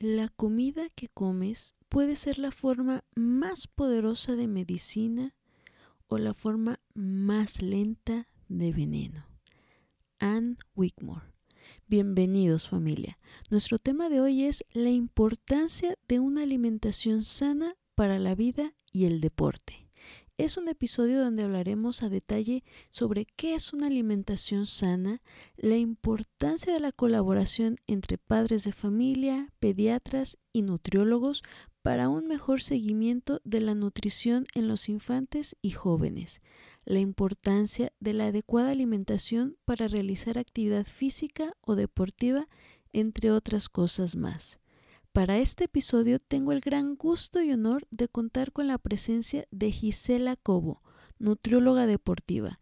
La comida que comes puede ser la forma más poderosa de medicina o la forma más lenta de veneno. Anne Wickmore. Bienvenidos familia. Nuestro tema de hoy es la importancia de una alimentación sana para la vida y el deporte. Es un episodio donde hablaremos a detalle sobre qué es una alimentación sana, la importancia de la colaboración entre padres de familia, pediatras y nutriólogos para un mejor seguimiento de la nutrición en los infantes y jóvenes, la importancia de la adecuada alimentación para realizar actividad física o deportiva, entre otras cosas más. Para este episodio tengo el gran gusto y honor de contar con la presencia de Gisela Cobo, nutrióloga deportiva.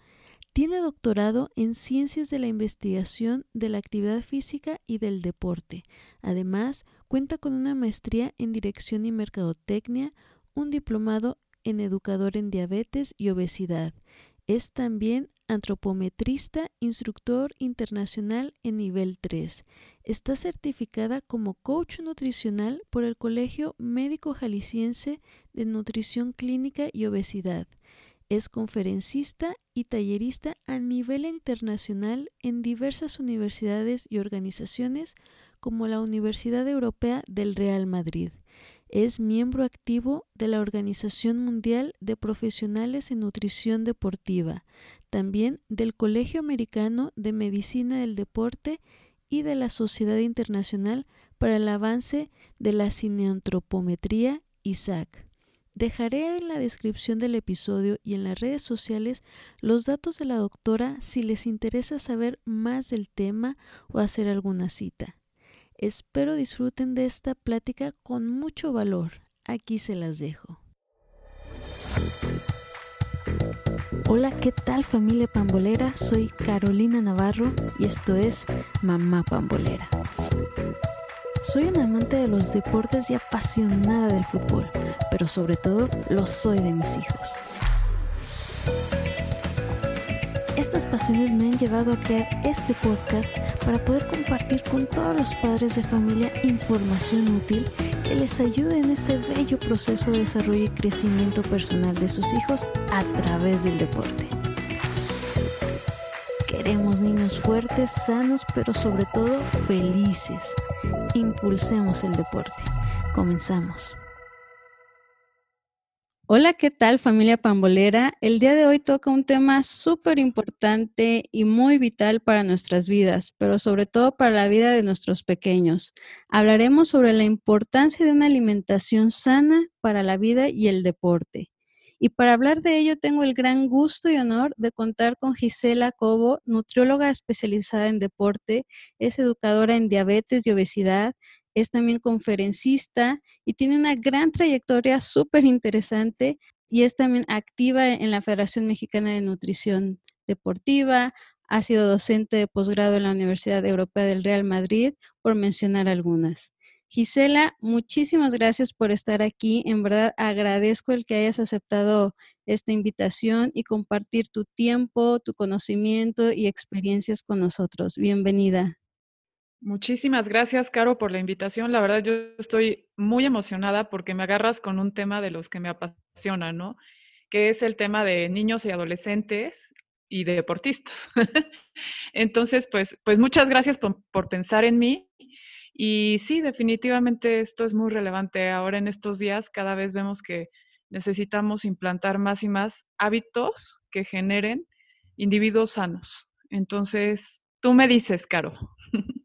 Tiene doctorado en Ciencias de la Investigación de la Actividad Física y del Deporte. Además, cuenta con una maestría en Dirección y Mercadotecnia, un diplomado en Educador en Diabetes y Obesidad. Es también antropometrista, instructor internacional en nivel 3. Está certificada como coach nutricional por el Colegio Médico Jalisciense de Nutrición Clínica y Obesidad. Es conferencista y tallerista a nivel internacional en diversas universidades y organizaciones como la Universidad Europea del Real Madrid. Es miembro activo de la Organización Mundial de Profesionales en Nutrición Deportiva, también del Colegio Americano de Medicina del Deporte y de la Sociedad Internacional para el Avance de la Cineantropometría ISAC. Dejaré en la descripción del episodio y en las redes sociales los datos de la doctora si les interesa saber más del tema o hacer alguna cita. Espero disfruten de esta plática con mucho valor. Aquí se las dejo. Hola, ¿qué tal familia pambolera? Soy Carolina Navarro y esto es Mamá Pambolera. Soy una amante de los deportes y apasionada del fútbol, pero sobre todo lo soy de mis hijos. Estas pasiones me han llevado a crear este podcast para poder compartir con todos los padres de familia información útil que les ayude en ese bello proceso de desarrollo y crecimiento personal de sus hijos a través del deporte. Queremos niños fuertes, sanos, pero sobre todo felices. Impulsemos el deporte. Comenzamos. Hola, ¿qué tal familia pambolera? El día de hoy toca un tema súper importante y muy vital para nuestras vidas, pero sobre todo para la vida de nuestros pequeños. Hablaremos sobre la importancia de una alimentación sana para la vida y el deporte. Y para hablar de ello tengo el gran gusto y honor de contar con Gisela Cobo, nutrióloga especializada en deporte, es educadora en diabetes y obesidad, es también conferencista y tiene una gran trayectoria súper interesante y es también activa en la Federación Mexicana de Nutrición Deportiva, ha sido docente de posgrado en la Universidad Europea del Real Madrid, por mencionar algunas. Gisela, muchísimas gracias por estar aquí. En verdad agradezco el que hayas aceptado esta invitación y compartir tu tiempo, tu conocimiento y experiencias con nosotros. Bienvenida. Muchísimas gracias, Caro, por la invitación. La verdad, yo estoy muy emocionada porque me agarras con un tema de los que me apasiona, ¿no? Que es el tema de niños y adolescentes y de deportistas. Entonces, pues, pues muchas gracias por, por pensar en mí. Y sí, definitivamente esto es muy relevante. Ahora en estos días cada vez vemos que necesitamos implantar más y más hábitos que generen individuos sanos. Entonces, tú me dices, Caro.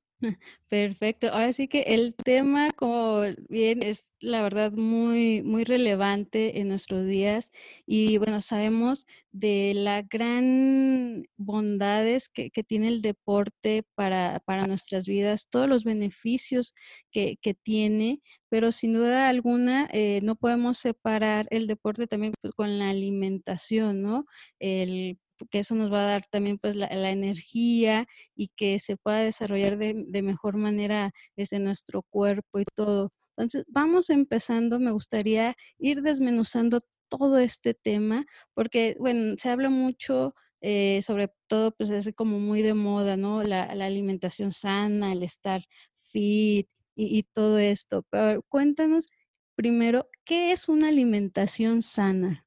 Perfecto. Ahora sí que el tema, como bien, es la verdad muy, muy relevante en nuestros días y bueno, sabemos de las gran bondades que, tiene el deporte para, nuestras vidas, todos los beneficios que, tiene, pero sin duda alguna eh, no podemos separar el deporte también pues, con la alimentación, ¿no? El que eso nos va a dar también pues la, energía y que se pueda desarrollar de, mejor manera desde nuestro cuerpo y todo. Entonces, vamos empezando, me gustaría ir desmenuzando todo este tema, porque, bueno, se habla mucho, eh, sobre todo, pues es como muy de moda, ¿no? La, alimentación sana, el estar fit y, todo esto. Pero cuéntanos primero, ¿qué es una alimentación sana?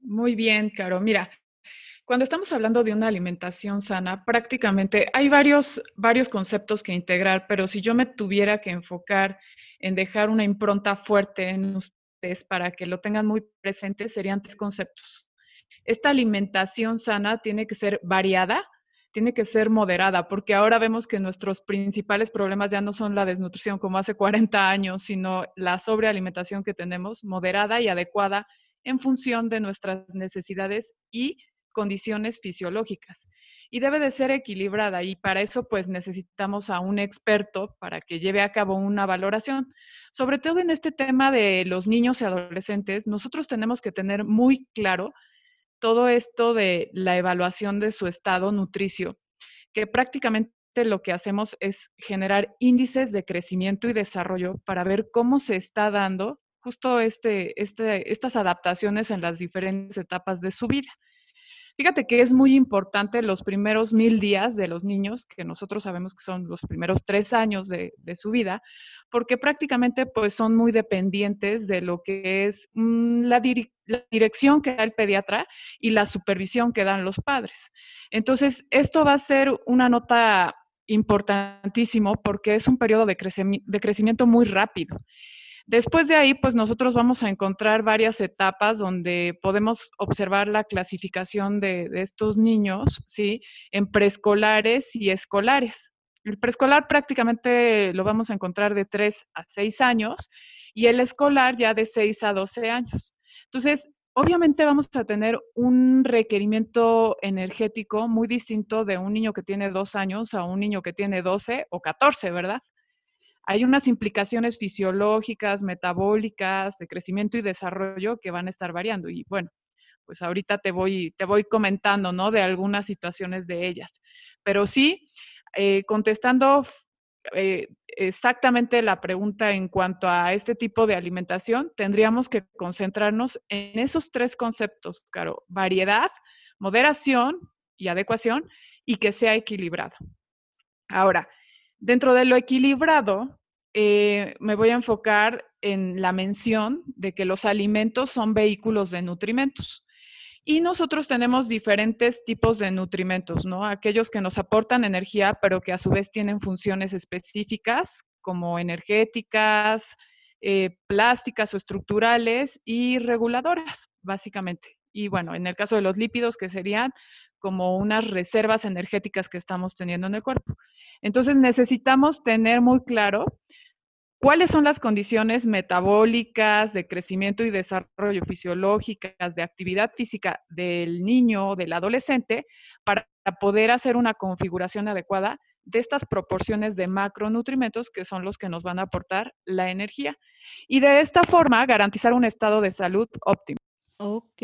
Muy bien, Caro. Mira, cuando estamos hablando de una alimentación sana, prácticamente hay varios, varios conceptos que integrar, pero si yo me tuviera que enfocar en dejar una impronta fuerte en ustedes para que lo tengan muy presente, serían tres conceptos. Esta alimentación sana tiene que ser variada, tiene que ser moderada, porque ahora vemos que nuestros principales problemas ya no son la desnutrición como hace 40 años, sino la sobrealimentación que tenemos, moderada y adecuada en función de nuestras necesidades y condiciones fisiológicas. Y debe de ser equilibrada y para eso pues necesitamos a un experto para que lleve a cabo una valoración. Sobre todo en este tema de los niños y adolescentes, nosotros tenemos que tener muy claro todo esto de la evaluación de su estado nutricio, que prácticamente lo que hacemos es generar índices de crecimiento y desarrollo para ver cómo se está dando justo este, este, estas adaptaciones en las diferentes etapas de su vida. Fíjate que es muy importante los primeros mil días de los niños, que nosotros sabemos que son los primeros tres años de, su vida, porque prácticamente pues son muy dependientes de lo que es mm, la, dirección que da el pediatra y la supervisión que dan los padres. Entonces, esto va a ser una nota importantísimo porque es un periodo de crecimiento muy rápido. Después de ahí, pues nosotros vamos a encontrar varias etapas donde podemos observar la clasificación de, estos niños, ¿sí? En preescolares y escolares. El preescolar prácticamente lo vamos a encontrar de 3 a 6 años y el escolar ya de 6 a 12 años. Entonces, obviamente vamos a tener un requerimiento energético muy distinto de un niño que tiene 2 años a un niño que tiene 12 o 14, ¿verdad? Hay unas implicaciones fisiológicas, metabólicas, de crecimiento y desarrollo que van a estar variando. Y bueno, pues ahorita te voy, te voy comentando, ¿no? De algunas situaciones de ellas. Pero sí, eh, contestando eh, exactamente la pregunta en cuanto a este tipo de alimentación, tendríamos que concentrarnos en esos tres conceptos, claro, variedad, moderación y adecuación, y que sea equilibrado. Ahora, Dentro de lo equilibrado, eh, me voy a enfocar en la mención de que los alimentos son vehículos de nutrimentos. Y nosotros tenemos diferentes tipos de nutrimentos, ¿no? Aquellos que nos aportan energía, pero que a su vez tienen funciones específicas, como energéticas, eh, plásticas o estructurales y reguladoras, básicamente. Y bueno, en el caso de los lípidos, que serían como unas reservas energéticas que estamos teniendo en el cuerpo. Entonces necesitamos tener muy claro cuáles son las condiciones metabólicas, de crecimiento y desarrollo fisiológicas, de actividad física del niño o del adolescente para poder hacer una configuración adecuada de estas proporciones de macronutrimentos que son los que nos van a aportar la energía y de esta forma garantizar un estado de salud óptimo. Ok,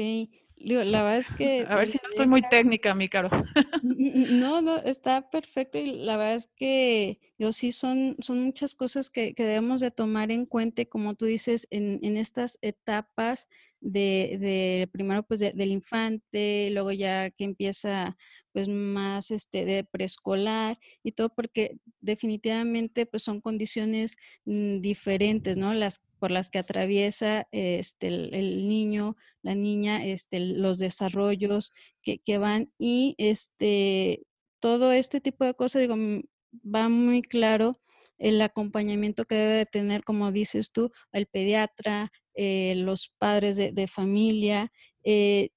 la verdad es que... A ver si no estoy muy técnica, mi caro. No, no, está perfecto y la verdad es que yo sí son, son muchas cosas que, debemos de tomar en cuenta, como tú dices, en, en estas etapas de, de primero pues del infante, luego ya que empieza pues más este de preescolar y todo porque definitivamente pues son condiciones mm, diferentes, ¿no? Las por las que atraviesa este, el, niño, la niña, este, los desarrollos que, que, van y este, todo este tipo de cosas, digo, va muy claro el acompañamiento que debe de tener, como dices tú, el pediatra, eh, los padres de, familia. Eh,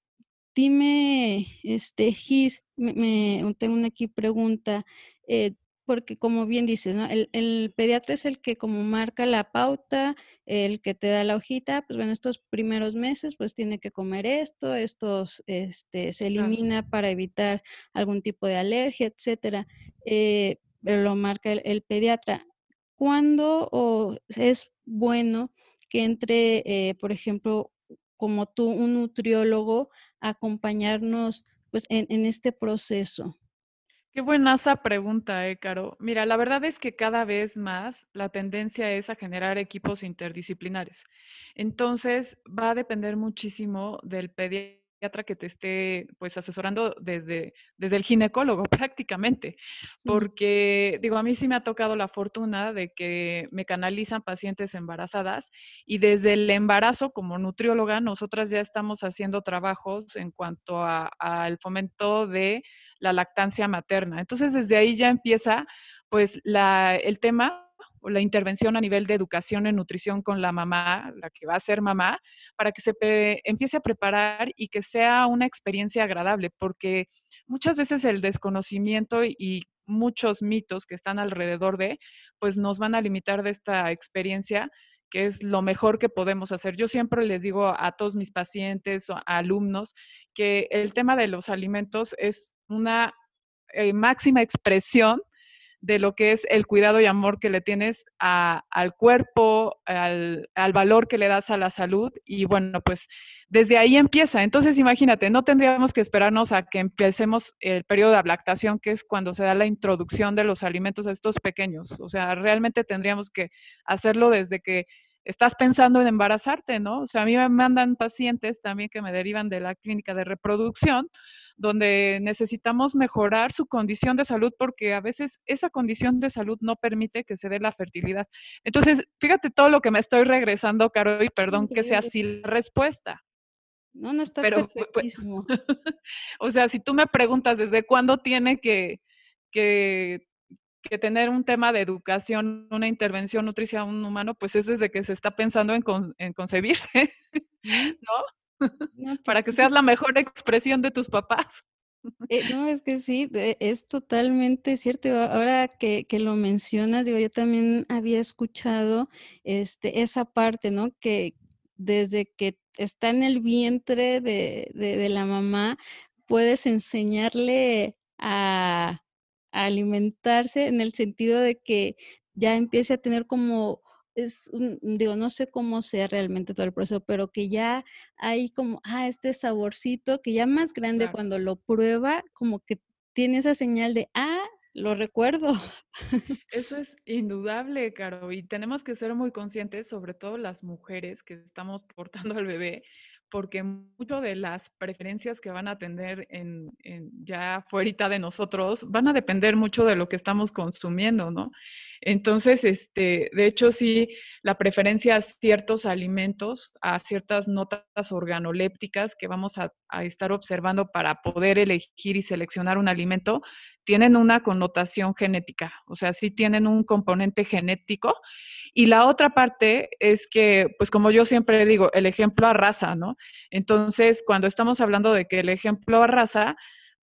dime, este, Gis, me, tengo una aquí pregunta. Eh, porque como bien dices, ¿no? El, pediatra es el que como marca la pauta, el que te da la hojita, pues bueno, estos primeros meses pues tiene que comer esto, estos este, se elimina para evitar algún tipo de alergia, etcétera, eh, pero lo marca el, pediatra. ¿Cuándo es bueno que entre, eh, por ejemplo, como tú, un nutriólogo, a acompañarnos pues en, en este proceso? Qué buena esa pregunta, eh, Caro. Mira, la verdad es que cada vez más la tendencia es a generar equipos interdisciplinares. Entonces, va a depender muchísimo del pediatra pediatra que te esté pues asesorando desde, desde el ginecólogo prácticamente, porque digo, a mí sí me ha tocado la fortuna de que me canalizan pacientes embarazadas y desde el embarazo como nutrióloga nosotras ya estamos haciendo trabajos en cuanto al fomento de la lactancia materna. Entonces desde ahí ya empieza pues la, el tema o la intervención a nivel de educación en nutrición con la mamá, la que va a ser mamá, para que se empiece a preparar y que sea una experiencia agradable, porque muchas veces el desconocimiento y muchos mitos que están alrededor de, pues nos van a limitar de esta experiencia que es lo mejor que podemos hacer. Yo siempre les digo a todos mis pacientes alumnos que el tema de los alimentos es una eh, máxima expresión de lo que es el cuidado y amor que le tienes al cuerpo, al, valor que le das a la salud y bueno, pues desde ahí empieza. Entonces imagínate, no tendríamos que esperarnos a que empecemos el periodo de lactación, que es cuando se da la introducción de los alimentos a estos pequeños. O sea, realmente tendríamos que hacerlo desde que estás pensando en embarazarte, ¿no? O sea, a mí me mandan pacientes también que me derivan de la clínica de reproducción donde necesitamos mejorar su condición de salud porque a veces esa condición de salud no permite que se dé la fertilidad. Entonces, fíjate todo lo que me estoy regresando, Caro, y perdón que sea así la respuesta. No, no está Pero, perfectísimo. o sea, si tú me preguntas desde cuándo tiene que, que, tener un tema de educación, una intervención un humano, pues es desde que se está pensando en, en concebirse, ¿no? Para que seas la mejor expresión de tus papás. Eh, no, es que sí, es totalmente cierto. Ahora que, lo mencionas, digo, yo también había escuchado este, esa parte, ¿no? Que desde que está en el vientre de, de la mamá, puedes enseñarle a, a alimentarse en el sentido de que ya empiece a tener como es, digo, no sé cómo sea realmente todo el proceso, pero que ya hay como, ah, este saborcito que ya más grande cuando lo prueba, como que tiene esa señal de, ah, lo recuerdo. Eso es indudable, Caro, y tenemos que ser muy conscientes, sobre todo las mujeres que estamos portando al bebé, porque mucho de las preferencias que van a tener en, ya fuera de nosotros van a depender mucho de lo que estamos consumiendo, ¿no? Entonces, este, de hecho, sí, la preferencia a ciertos alimentos, a ciertas notas organolépticas que vamos a, a estar observando para poder elegir y seleccionar un alimento, tienen una connotación genética, o sea, sí tienen un componente genético y la otra parte es que, pues como yo siempre digo, el ejemplo arrasa, ¿no? Entonces, cuando estamos hablando de que el ejemplo arrasa,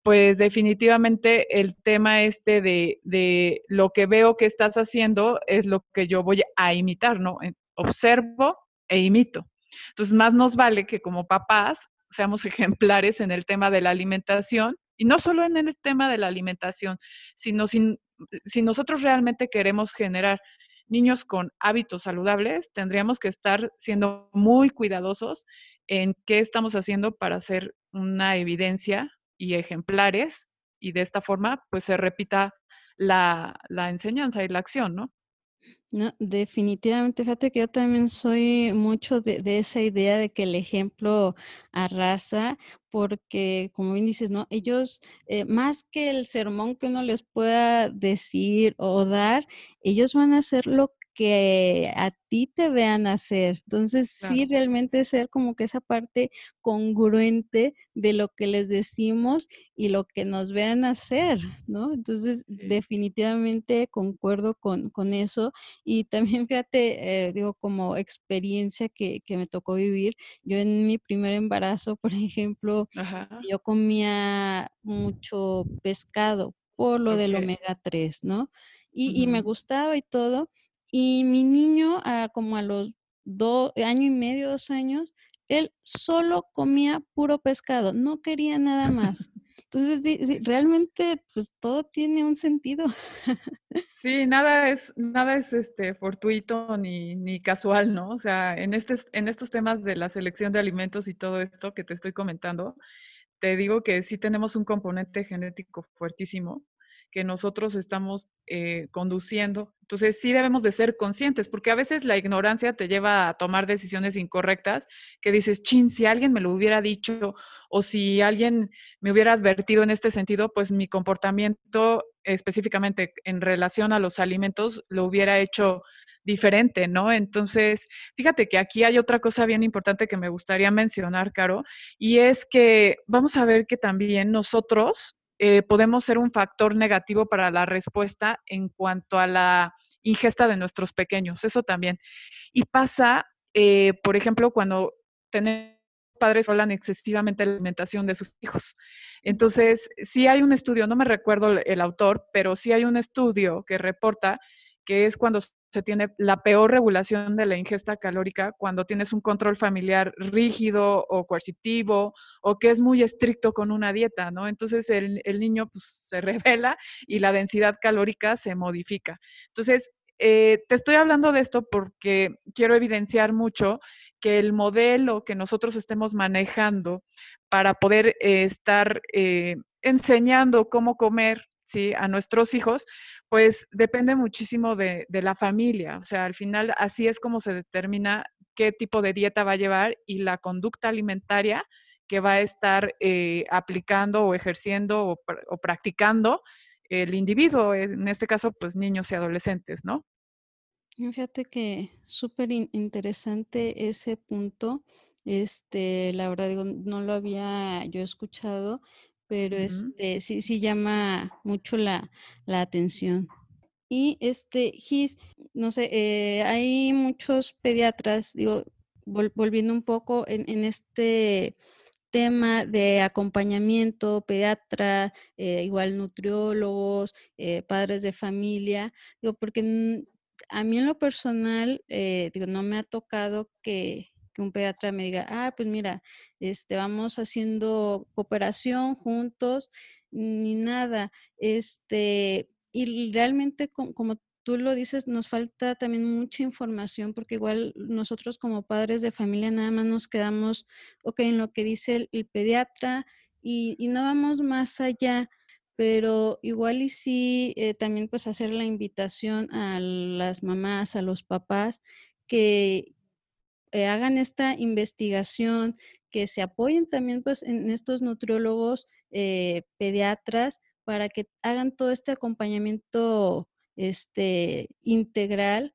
pues definitivamente el tema este de, de lo que veo que estás haciendo es lo que yo voy a imitar, ¿no? Observo e imito. Entonces, más nos vale que como papás seamos ejemplares en el tema de la alimentación y no solo en el tema de la alimentación, sino si, si nosotros realmente queremos generar niños con hábitos saludables, tendríamos que estar siendo muy cuidadosos en qué estamos haciendo para hacer una evidencia y ejemplares y de esta forma pues se repita la, enseñanza y la acción, ¿no? No, definitivamente, fíjate que yo también soy mucho de, esa idea de que el ejemplo arrasa, porque como bien dices, ¿no? Ellos, eh, más que el sermón que uno les pueda decir o dar, ellos van a hacer lo que a ti te vean hacer. Entonces, sí, realmente ser como que esa parte congruente de lo que les decimos y lo que nos vean hacer, ¿no? Entonces, definitivamente concuerdo con, eso. Y también, fíjate, eh, digo, como experiencia que, me tocó vivir, yo en mi primer embarazo, por ejemplo, yo comía mucho pescado por lo del omega 3, ¿no? Y, y, me gustaba y todo, y mi niño, ah, como a los dos, año y medio, dos años, él solo comía puro pescado, no quería nada más. Entonces, sí, realmente, pues todo tiene un sentido. Sí, nada es, nada es este fortuito ni, ni casual, ¿no? O sea, en, este, en estos temas de la selección de alimentos y todo esto que te estoy comentando, te digo que sí tenemos un componente genético fuertísimo que nosotros estamos eh, conduciendo. Entonces sí debemos de ser conscientes, porque a veces la ignorancia te lleva a tomar decisiones incorrectas, que dices, chin, si alguien me lo hubiera dicho, o si alguien me hubiera advertido en este sentido, pues mi comportamiento específicamente en relación a los alimentos lo hubiera hecho diferente, ¿no? Entonces, fíjate que aquí hay otra cosa bien importante que me gustaría mencionar, Caro, y es que vamos a ver que también nosotros eh, podemos ser un factor negativo para la respuesta en cuanto a la ingesta de nuestros pequeños, eso también. Y pasa, eh, por ejemplo, cuando tenemos padres que hablan excesivamente de la alimentación de sus hijos. Entonces, sí hay un estudio, no me recuerdo el autor, pero sí hay un estudio que reporta que es cuando tiene la peor regulación de la ingesta calórica cuando tienes un control familiar rígido o coercitivo o que es muy estricto con una dieta, ¿no? Entonces el, niño pues, se revela y la densidad calórica se modifica. Entonces, eh, te estoy hablando de esto porque quiero evidenciar mucho que el modelo que nosotros estemos manejando para poder eh, estar eh, enseñando cómo comer ¿sí? a nuestros hijos, pues depende muchísimo de, la familia. O sea, al final así es como se determina qué tipo de dieta va a llevar y la conducta alimentaria que va a estar eh, aplicando o ejerciendo o, o, practicando el individuo, en este caso, pues niños y adolescentes, ¿no? Fíjate que súper interesante ese punto. Este, la verdad digo, no lo había yo escuchado, pero este sí, sí llama mucho la, atención. Y este, Gis, no sé, eh, hay muchos pediatras, digo, volviendo un poco en, este tema de acompañamiento, pediatra, eh, igual nutriólogos, eh, padres de familia, digo, porque a mí en lo personal, digo, no me ha tocado que, que un pediatra me diga, ah, pues mira, este, vamos haciendo cooperación juntos, ni nada. Este, y realmente, como, tú lo dices, nos falta también mucha información porque igual nosotros como padres de familia nada más nos quedamos, ok, en lo que dice el, pediatra y, no vamos más allá, pero igual y sí eh, también pues hacer la invitación a las mamás, a los papás, que, eh, hagan esta investigación, que se apoyen también pues en estos nutriólogos eh, pediatras para que hagan todo este acompañamiento este, integral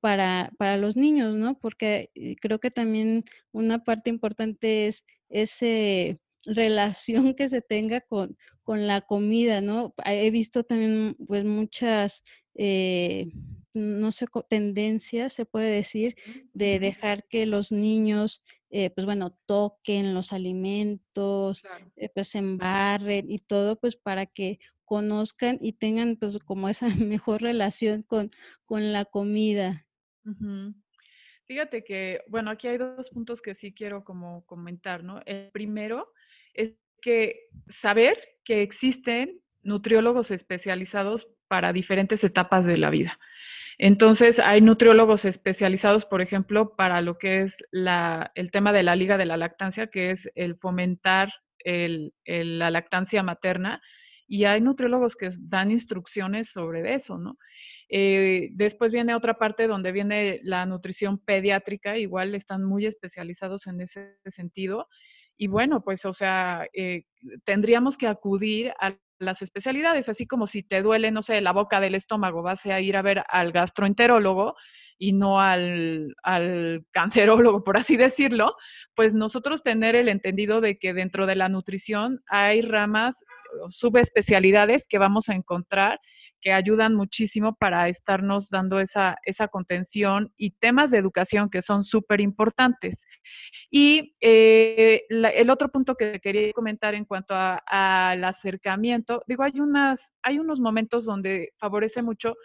para, para los niños, ¿no? Porque eh, creo que también una parte importante es esa relación que se tenga con, con la comida, ¿no? He visto también pues muchas no sé, tendencia, se puede decir, de dejar que los niños, eh, pues bueno, toquen los alimentos, eh, pues embarren y todo, pues para que conozcan y tengan pues como esa mejor relación con, con la comida. Fíjate que, bueno, aquí hay dos puntos que sí quiero como comentar, ¿no? El primero es que saber que existen nutriólogos especializados para diferentes etapas de la vida. Entonces, hay nutriólogos especializados, por ejemplo, para lo que es el tema de la liga de la lactancia, que es el fomentar la lactancia materna, y hay nutriólogos que dan instrucciones sobre eso, ¿no? Eh, después viene otra parte donde viene la nutrición pediátrica, igual están muy especializados en ese sentido. Y bueno, pues, o sea, eh, tendríamos que acudir a las especialidades, así como si te duele, no sé, la boca del estómago, vas a ir a ver al gastroenterólogo y no al, al, cancerólogo, por así decirlo, pues nosotros tener el entendido de que dentro de la nutrición hay ramas, subespecialidades que vamos a encontrar que ayudan muchísimo para estarnos dando esa, esa contención y temas de educación que son súper importantes. Y eh, el otro punto que quería comentar en cuanto al acercamiento, digo, hay, unas, hay unos momentos donde favorece mucho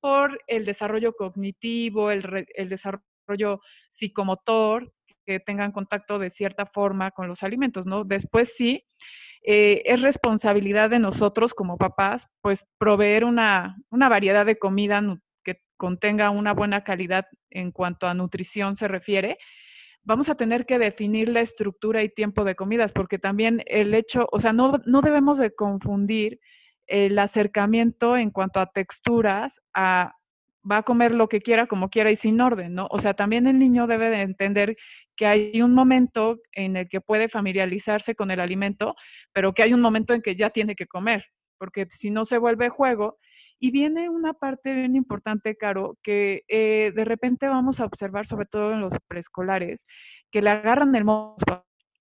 por el desarrollo cognitivo, el, el desarrollo psicomotor, que tengan contacto de cierta forma con los alimentos, ¿no? Después sí, eh, es responsabilidad de nosotros como papás, pues proveer una, variedad de comida que contenga una buena calidad en cuanto a nutrición se refiere. Vamos a tener que definir la estructura y tiempo de comidas, porque también el hecho, o sea, no, no debemos de confundir el acercamiento en cuanto a texturas a va a comer lo que quiera, como quiera y sin orden, ¿no? O sea, también el niño debe de entender que hay un momento en el que puede familiarizarse con el alimento, pero que hay un momento en que ya tiene que comer, porque si no se vuelve juego. Y viene una parte bien importante, Caro, que eh, de repente vamos a observar, sobre todo en los preescolares, que le agarran el modo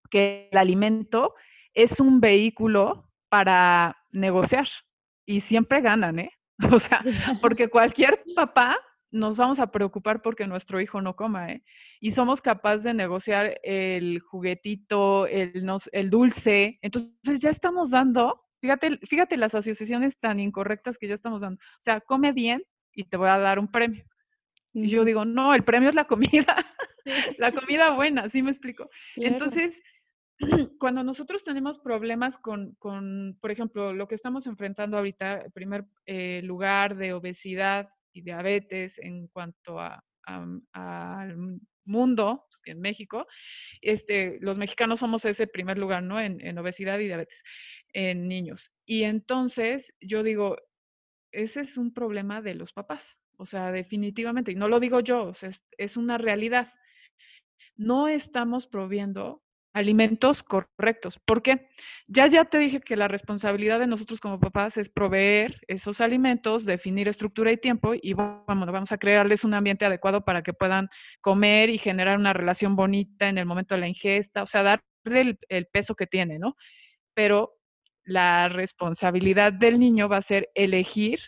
que el alimento es un vehículo para negociar y siempre ganan, ¿eh? O sea, porque cualquier papá nos vamos a preocupar porque nuestro hijo no coma, ¿eh? Y somos capaces de negociar el juguetito, el, el dulce. Entonces ya estamos dando, fíjate, fíjate las asociaciones tan incorrectas que ya estamos dando. O sea, come bien y te voy a dar un premio. Y yo digo, no, el premio es la comida, la comida buena, ¿sí me explico? Entonces, cuando nosotros tenemos problemas con, por ejemplo, lo que estamos enfrentando ahorita, el primer eh, lugar de obesidad y diabetes en cuanto a, al mundo, pues, en México, este, los mexicanos somos ese primer lugar, ¿no? En, obesidad y diabetes en niños. Y entonces yo digo, ese es un problema de los papás, o sea, definitivamente, y no lo digo yo, es, es una realidad. No estamos proviendo alimentos correctos. porque Ya ya te dije que la responsabilidad de nosotros como papás es proveer esos alimentos, definir estructura y tiempo y vamos, vamos a crearles un ambiente adecuado para que puedan comer y generar una relación bonita en el momento de la ingesta, o sea, darle el, peso que tiene, ¿no? Pero la responsabilidad del niño va a ser elegir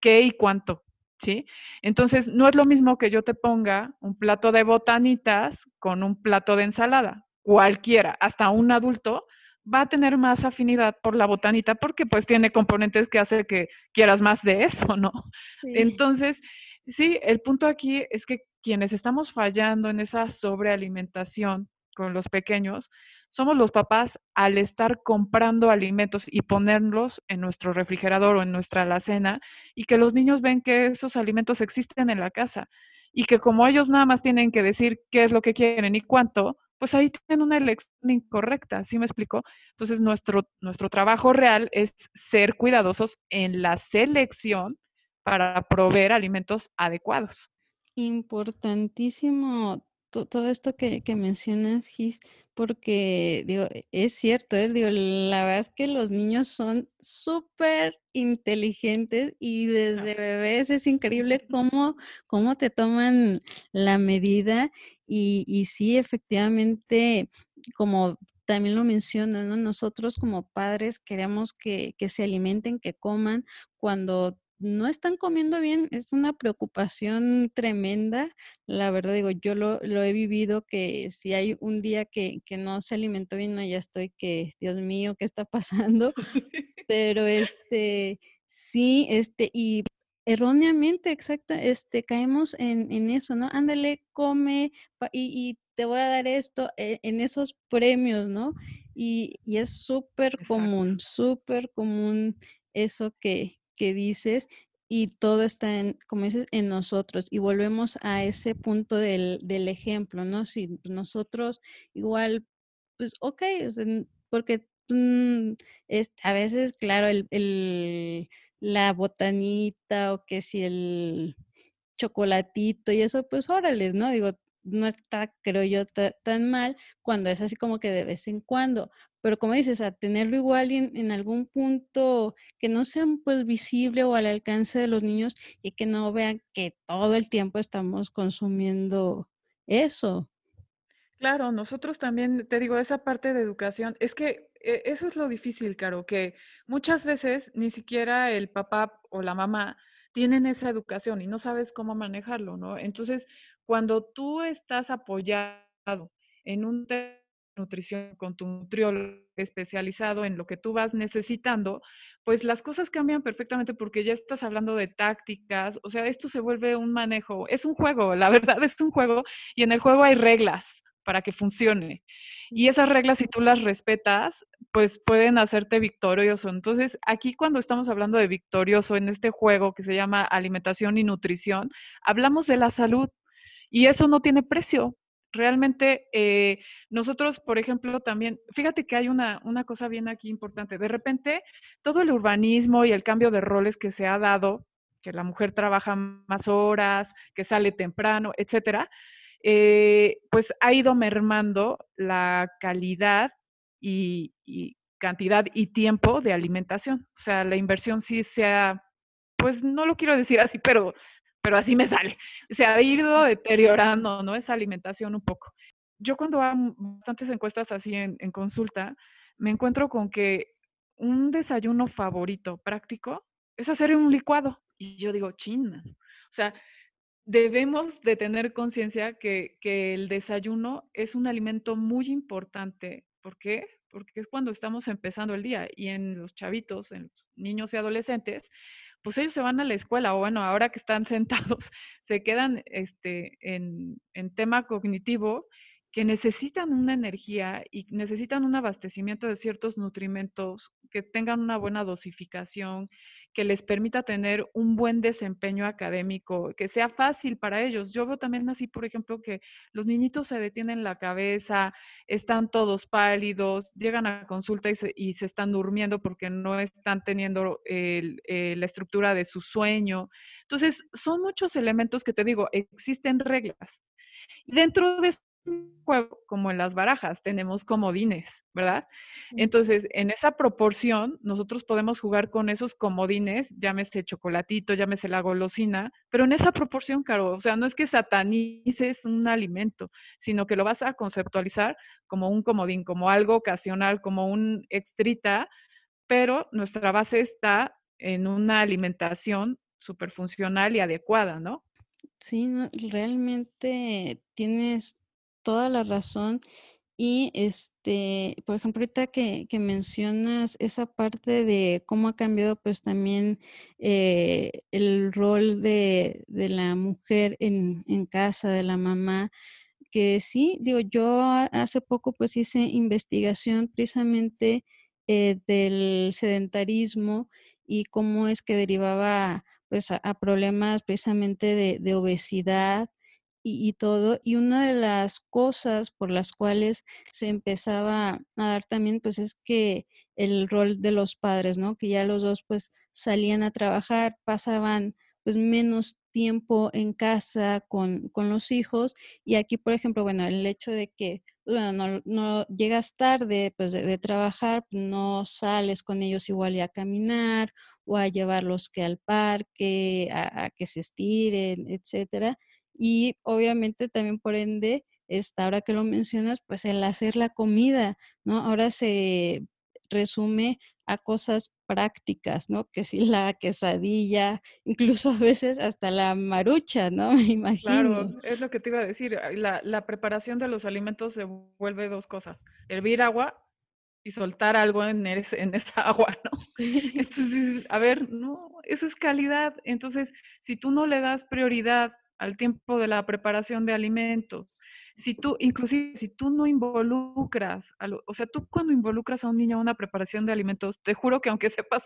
qué y cuánto, ¿sí? Entonces, no es lo mismo que yo te ponga un plato de botanitas con un plato de ensalada cualquiera, hasta un adulto, va a tener más afinidad por la botanita porque pues tiene componentes que hace que quieras más de eso, ¿no? Entonces, sí, el punto aquí es que quienes estamos fallando en esa sobrealimentación con los pequeños, somos los papás al estar comprando alimentos y ponerlos en nuestro refrigerador o en nuestra alacena y que los niños ven que esos alimentos existen en la casa y que como ellos nada más tienen que decir qué es lo que quieren y cuánto, pues ahí tienen una elección incorrecta, ¿sí me explico? Entonces, nuestro, nuestro trabajo real es ser cuidadosos en la selección para proveer alimentos adecuados. Importantísimo todo esto que, mencionas, Gis, porque digo, es cierto, ¿eh? digo, la verdad es que los niños son súper inteligentes y desde bebés es increíble cómo, cómo te toman la medida y, y sí, efectivamente, como también lo mencionan, ¿no? Nosotros como padres queremos que, que se alimenten, que coman cuando no están comiendo bien, es una preocupación tremenda. La verdad, digo, yo lo, he vivido que si hay un día que, no se alimentó bien, no, ya estoy que, Dios mío, ¿qué está pasando? Pero este, sí, este, y erróneamente, exacta, este, caemos en, eso, ¿no? Ándale, come y, te voy a dar esto eh, en esos premios, ¿no? Y, y es súper común, súper común eso que, que dices y todo está, en, como dices, en nosotros. Y volvemos a ese punto del, del ejemplo, ¿no? Si nosotros igual, pues, ok, porque mm, es, a veces, claro, el, el, la botanita o que si el chocolatito y eso, pues órale, ¿no? Digo, no está, creo yo, tan mal cuando es así como que de vez en cuando. Pero como dices, a tenerlo igual en, algún punto que no sea pues visible o al alcance de los niños y que no vean que todo el tiempo estamos consumiendo eso. Claro, nosotros también, te digo, esa parte de educación, es que eh, eso es lo difícil, Caro, que muchas veces ni siquiera el papá o la mamá tienen esa educación y no sabes cómo manejarlo, ¿no? Entonces, cuando tú estás apoyado en un tema nutrición con tu nutriólogo especializado en lo que tú vas necesitando, pues las cosas cambian perfectamente porque ya estás hablando de tácticas, o sea, esto se vuelve un manejo, es un juego, la verdad es un juego y en el juego hay reglas para que funcione. Y esas reglas, si tú las respetas, pues pueden hacerte victorioso. Entonces, aquí cuando estamos hablando de victorioso en este juego que se llama alimentación y nutrición, hablamos de la salud y eso no tiene precio. Realmente eh, nosotros, por ejemplo, también, fíjate que hay una, una cosa bien aquí importante. De repente, todo el urbanismo y el cambio de roles que se ha dado que la mujer trabaja más horas, que sale temprano, etcétera, eh, pues ha ido mermando la calidad y, cantidad y tiempo de alimentación. O sea, la inversión sí se ha, pues no lo quiero decir así, pero, pero así me sale. Se ha ido deteriorando, ¿no? Esa alimentación un poco. Yo cuando hago bastantes encuestas así en, en consulta, me encuentro con que un desayuno favorito práctico es hacer un licuado. Y yo digo, china. O sea, debemos de tener conciencia que, que, el desayuno es un alimento muy importante. ¿Por qué? Porque es cuando estamos empezando el día y en los chavitos, en los niños y adolescentes, pues ellos se van a la escuela o bueno, ahora que están sentados, se quedan este, en, en tema cognitivo que necesitan una energía y necesitan un abastecimiento de ciertos nutrimentos que tengan una buena dosificación, que les permita tener un buen desempeño académico, que sea fácil para ellos. Yo veo también así, por ejemplo, que los niñitos se detienen la cabeza, están todos pálidos, llegan a consulta y se, están durmiendo porque no están teniendo eh, la estructura de su sueño. Entonces, son muchos elementos que te digo, existen reglas. Y dentro de juego como en las barajas, tenemos comodines, ¿verdad? Entonces, en esa proporción, nosotros podemos jugar con esos comodines, llámese chocolatito, llámese la golosina, pero en esa proporción, Caro, o sea, no es que satanices un alimento, sino que lo vas a conceptualizar como un comodín, como algo ocasional, como un extrita, pero nuestra base está en una alimentación superfuncional y adecuada, ¿no? Sí, realmente tienes toda la razón. Y este, por ejemplo, ahorita que, mencionas esa parte de cómo ha cambiado, pues también eh, el rol de, la mujer en, casa, de la mamá, que sí, digo, yo hace poco pues hice investigación precisamente eh, del sedentarismo y cómo es que derivaba pues a, problemas precisamente de, de obesidad y, todo. Y una de las cosas por las cuales se empezaba a dar también, pues es que el rol de los padres, ¿no? Que ya los dos pues salían a trabajar, pasaban pues menos tiempo en casa con, con los hijos. Y aquí, por ejemplo, bueno, el hecho de que bueno, no, llegas tarde pues de, trabajar, no sales con ellos igual y a caminar o a llevarlos que al parque, a que se estiren, etcétera y obviamente también por ende, está, ahora que lo mencionas, pues el hacer la comida, ¿no? Ahora se resume a cosas prácticas, ¿no? Que si la quesadilla, incluso a veces hasta la marucha, ¿no? Me imagino. Claro, es lo que te iba a decir. La, la preparación de los alimentos se vuelve dos cosas. Hervir agua y soltar algo en, en esa agua, ¿no? Entonces, a ver, no, eso es calidad. Entonces, si tú no le das prioridad al tiempo de la preparación de alimentos. Si tú, inclusive, si tú no involucras, o sea, tú cuando involucras a un niño a una preparación de alimentos, te juro que aunque sepa,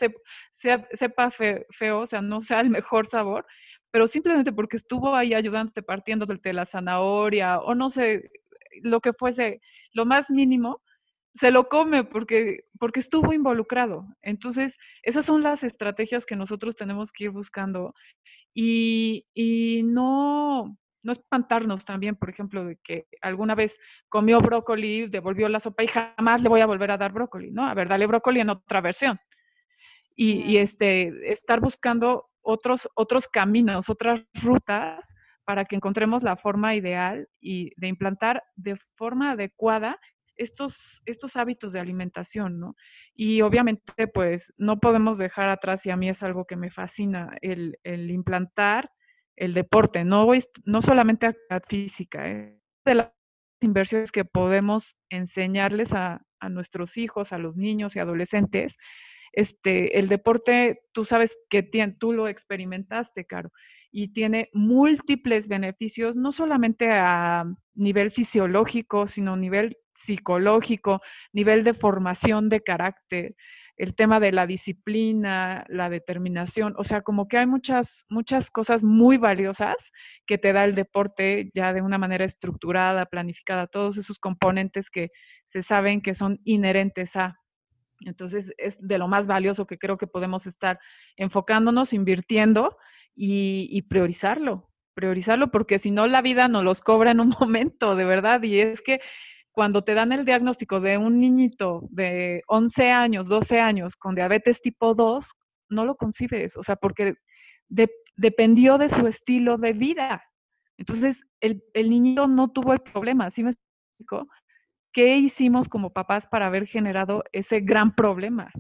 sepa feo, o sea, no sea el mejor sabor, pero simplemente porque estuvo ahí ayudándote partiendo de la zanahoria o no sé, lo que fuese, lo más mínimo, se lo come porque, porque estuvo involucrado. Entonces, esas son las estrategias que nosotros tenemos que ir buscando y, no, no espantarnos también, por ejemplo, de que alguna vez comió brócoli, devolvió la sopa y jamás le voy a volver a dar brócoli, ¿no? A ver, dale brócoli en otra versión. Y, este, estar buscando otros, otros caminos, otras rutas para que encontremos la forma ideal y de implantar de forma adecuada estos, estos hábitos de alimentación, ¿no? Y obviamente, pues, no podemos dejar atrás, y a mí es algo que me fascina, el, implantar el deporte, no, no solamente actividad física, ¿eh? de las inversiones que podemos enseñarles a, a nuestros hijos, a los niños y adolescentes, este, el deporte, tú sabes que tú lo experimentaste, Caro, y tiene múltiples beneficios, no solamente a nivel fisiológico, sino a nivel psicológico, nivel de formación de carácter, el tema de la disciplina, la determinación, o sea, como que hay muchas, muchas cosas muy valiosas que te da el deporte ya de una manera estructurada, planificada, todos esos componentes que se saben que son inherentes a. Entonces, es de lo más valioso que creo que podemos estar enfocándonos, invirtiendo y, priorizarlo, priorizarlo, porque si no la vida nos los cobra en un momento, de verdad. Y es que cuando te dan el diagnóstico de un niñito de 11 años, 12 años con diabetes tipo 2, no lo concibes, o sea, porque dependió de su estilo de vida. Entonces, el, el niño no tuvo el problema, ¿sí me explico? ¿Qué hicimos como papás para haber generado ese gran problema?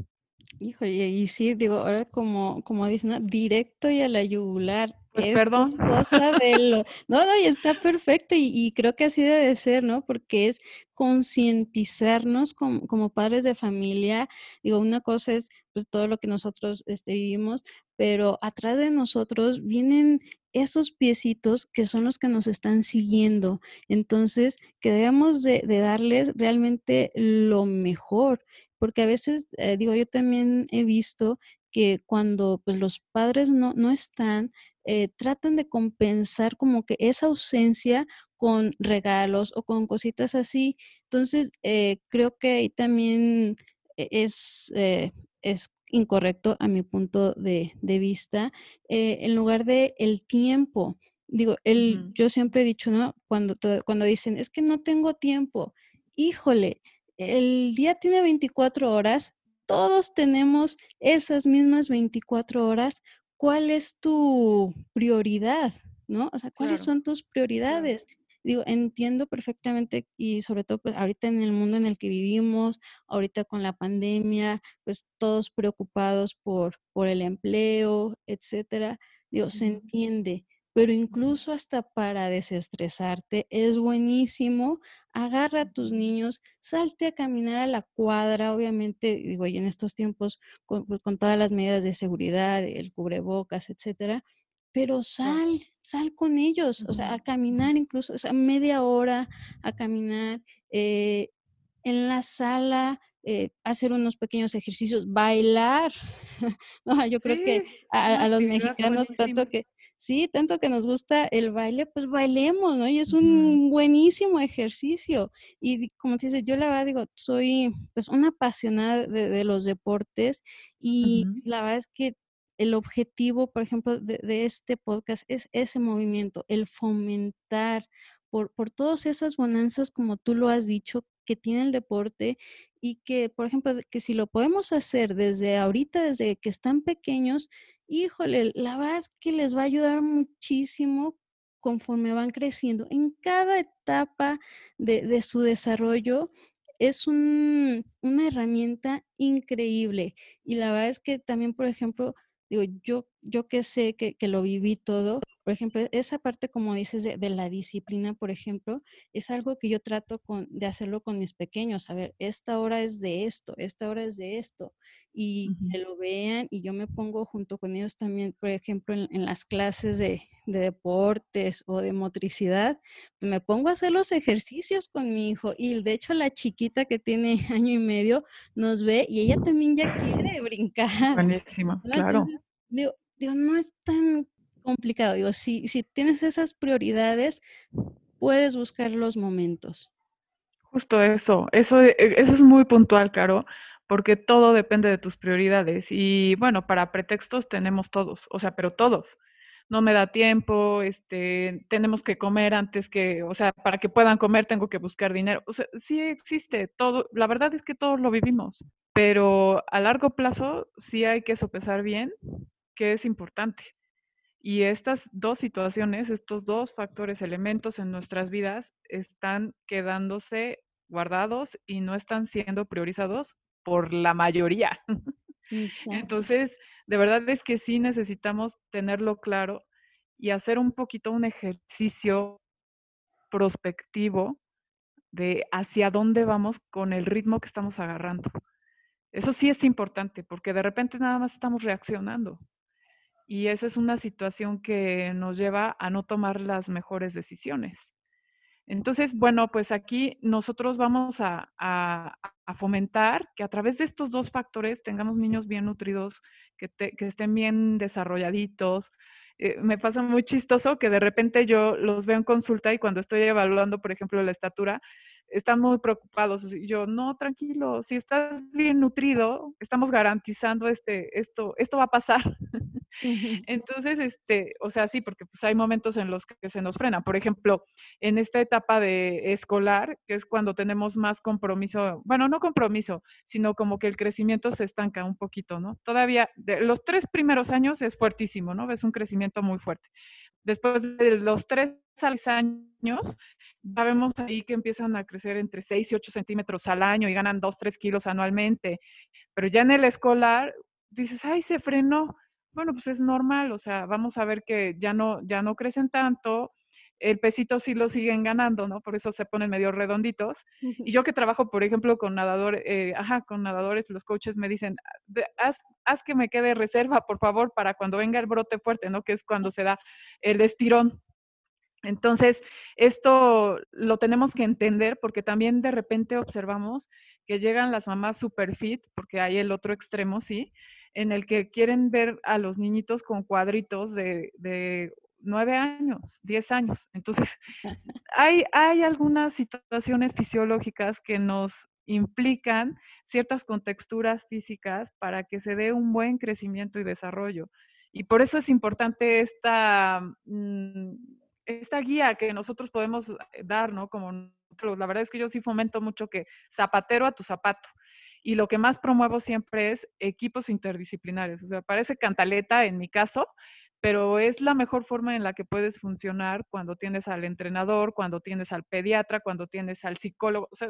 Híjole, y sí, digo, ahora como, como dicen, directo y a la yugular. Pues perdón. Es cosa de lo... No, no, y está perfecto y, y, creo que así debe ser, ¿no? Porque es concientizarnos como, como, padres de familia. Digo, una cosa es pues todo lo que nosotros este, vivimos, pero atrás de nosotros vienen esos piecitos que son los que nos están siguiendo. Entonces, que debemos de, darles realmente lo mejor porque a veces, eh, digo, yo también he visto que cuando pues, los padres no, no están, eh, tratan de compensar como que esa ausencia con regalos o con cositas así. Entonces, eh, creo que ahí también es incorrecto a mi punto de, vista, en lugar de el tiempo. Digo, el, yo siempre he dicho, ¿no? Cuando, cuando dicen, es que no tengo tiempo, híjole, el día tiene 24 horas, todos tenemos esas mismas 24 horas. ¿Cuál es tu prioridad? ¿No? O sea, ¿cuáles son tus prioridades? Digo, entiendo perfectamente y sobre todo pues, ahorita en el mundo en el que vivimos, ahorita con la pandemia, pues todos preocupados por, por el empleo, etcétera. Digo, se entiende, pero incluso hasta para desestresarte es buenísimo agarra a tus niños, salte a caminar a la cuadra, obviamente, digo, y en estos tiempos con, pues, todas las medidas de seguridad, el cubrebocas, etcétera, pero sal, sal con ellos, o sea, a caminar incluso, o sea, media hora a caminar, eh, en la sala, eh, hacer unos pequeños ejercicios, bailar. yo creo que a, los mexicanos, tanto que sí, tanto que nos gusta el baile, pues bailemos, ¿no? Y es un buenísimo ejercicio. Y como te dices, yo la verdad digo, soy pues una apasionada de, los deportes y la verdad es que el objetivo, por ejemplo, de, este podcast es ese movimiento, el fomentar por, por todas esas bonanzas, como tú lo has dicho, que tiene el deporte y que, por ejemplo, que si lo podemos hacer desde ahorita, desde que están pequeños, híjole, la verdad es que les va a ayudar muchísimo conforme van creciendo. En cada etapa de, su desarrollo es una herramienta increíble. Y la verdad es que también, por ejemplo, digo, yo, yo que sé que, que lo viví todo, por ejemplo, esa parte, como dices, de, la disciplina, por ejemplo, es algo que yo trato con, de hacerlo con mis pequeños. A ver, esta hora es de esto, esta hora es de esto. Y que lo vean y yo me pongo junto con ellos también, por ejemplo, en, las clases de, deportes o de motricidad, me pongo a hacer los ejercicios con mi hijo. Y de hecho, la chiquita que tiene año y medio nos ve y ella también ya quiere brincar. Buenísimo, claro. Digo, no es tan complicado. Digo, si, si tienes esas prioridades, puedes buscar los momentos. Justo eso, eso, e, eso es muy puntual, Caro, porque todo depende de tus prioridades. Y bueno, para pretextos tenemos todos, o sea, pero todos. No me da tiempo, este, tenemos que comer antes que, o sea, para que puedan comer tengo que buscar dinero. O sea, sí existe todo, la verdad es que todos lo vivimos, pero a largo plazo sí hay que sopesar bien que es importante. Y estas dos situaciones, estos dos factores, elementos en nuestras vidas, están quedándose guardados y no están siendo priorizados por la mayoría. Entonces, de verdad es que sí necesitamos tenerlo claro y hacer un poquito un ejercicio prospectivo de hacia dónde vamos con el ritmo que estamos agarrando. Eso sí es importante porque de repente nada más estamos reaccionando y esa es una situación que nos lleva a no tomar las mejores decisiones. Entonces, bueno, pues aquí nosotros vamos a, fomentar que a través de estos dos factores tengamos niños bien nutridos, que, estén bien desarrolladitos. Eh, me pasa muy chistoso que de repente yo los veo en consulta y cuando estoy evaluando, por ejemplo, la estatura, están muy preocupados. Yo, no, tranquilo, si estás bien nutrido, estamos garantizando este, esto, esto va a pasar. Entonces, este, o sea, sí, porque pues hay momentos en los que se nos frena. Por ejemplo, en esta etapa de escolar, que es cuando tenemos más compromiso, bueno, no compromiso, sino como que el crecimiento se estanca un poquito, ¿no? Todavía, de los tres primeros años es fuertísimo, ¿no? Ves un crecimiento muy fuerte. Después de los tres años, ya vemos ahí que empiezan a crecer entre 6 y 8 centímetros al año y ganan 2, 3 kilos anualmente. Pero ya en el escolar dices, ay, se frenó. Bueno, pues es normal, o sea, vamos a ver que ya no, ya no crecen tanto, el pesito sí lo siguen ganando, ¿no? Por eso se ponen medio redonditos. Y yo que trabajo, por ejemplo, con nadadores, eh, ajá, con nadadores, los coaches me dicen, haz, haz, que me quede reserva, por favor, para cuando venga el brote fuerte, ¿no? Que es cuando se da el estirón. Entonces, esto lo tenemos que entender porque también de repente observamos que llegan las mamás super fit, porque hay el otro extremo, sí, en el que quieren ver a los niñitos con cuadritos de, de 9 años, 10 años. Entonces, hay, hay algunas situaciones fisiológicas que nos implican ciertas contexturas físicas para que se dé un buen crecimiento y desarrollo. Y por eso es importante esta... Mm, esta guía que nosotros podemos eh, dar, ¿no? Como nosotros, la verdad es que yo sí fomento mucho que zapatero a tu zapato. Y lo que más promuevo siempre es equipos interdisciplinarios. O sea, parece cantaleta en mi caso, pero es la mejor forma en la que puedes funcionar cuando tienes al entrenador, cuando tienes al pediatra, cuando tienes al psicólogo. O sea,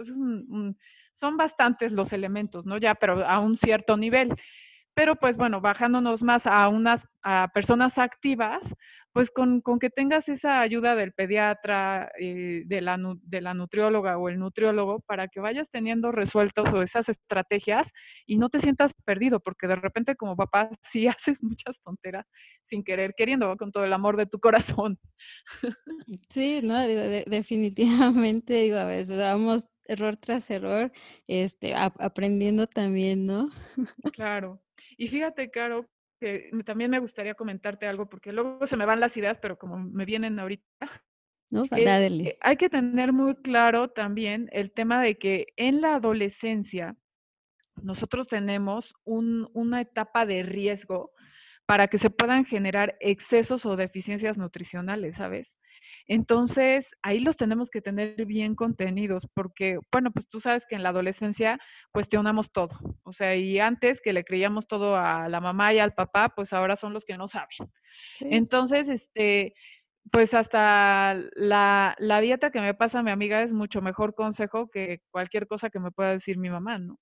son bastantes los elementos, ¿no? Ya, pero a un cierto nivel. Pero pues bueno, bajándonos más a unas a personas activas, pues con, con, que tengas esa ayuda del pediatra, eh, de, la, de la nutrióloga o el nutriólogo, para que vayas teniendo resueltos o esas estrategias y no te sientas perdido, porque de repente como papá sí haces muchas tonteras sin querer, queriendo, con todo el amor de tu corazón. Sí, no, digo, definitivamente, digo, a veces vamos error tras error, este, aprendiendo también, ¿no? Claro. Y fíjate, Caro, que también me gustaría comentarte algo, porque luego se me van las ideas, pero como me vienen ahorita. No, eh, hay que tener muy claro también el tema de que en la adolescencia nosotros tenemos una etapa de riesgo para que se puedan generar excesos o deficiencias nutricionales, ¿sabes? Entonces, ahí los tenemos que tener bien contenidos, porque, bueno, pues tú sabes que en la adolescencia cuestionamos todo. O sea, y antes que le creíamos todo a la mamá y al papá, pues ahora son los que no saben. Entonces, este, pues hasta la, la, dieta que me pasa mi amiga es mucho mejor consejo que cualquier cosa que me pueda decir mi mamá, ¿no?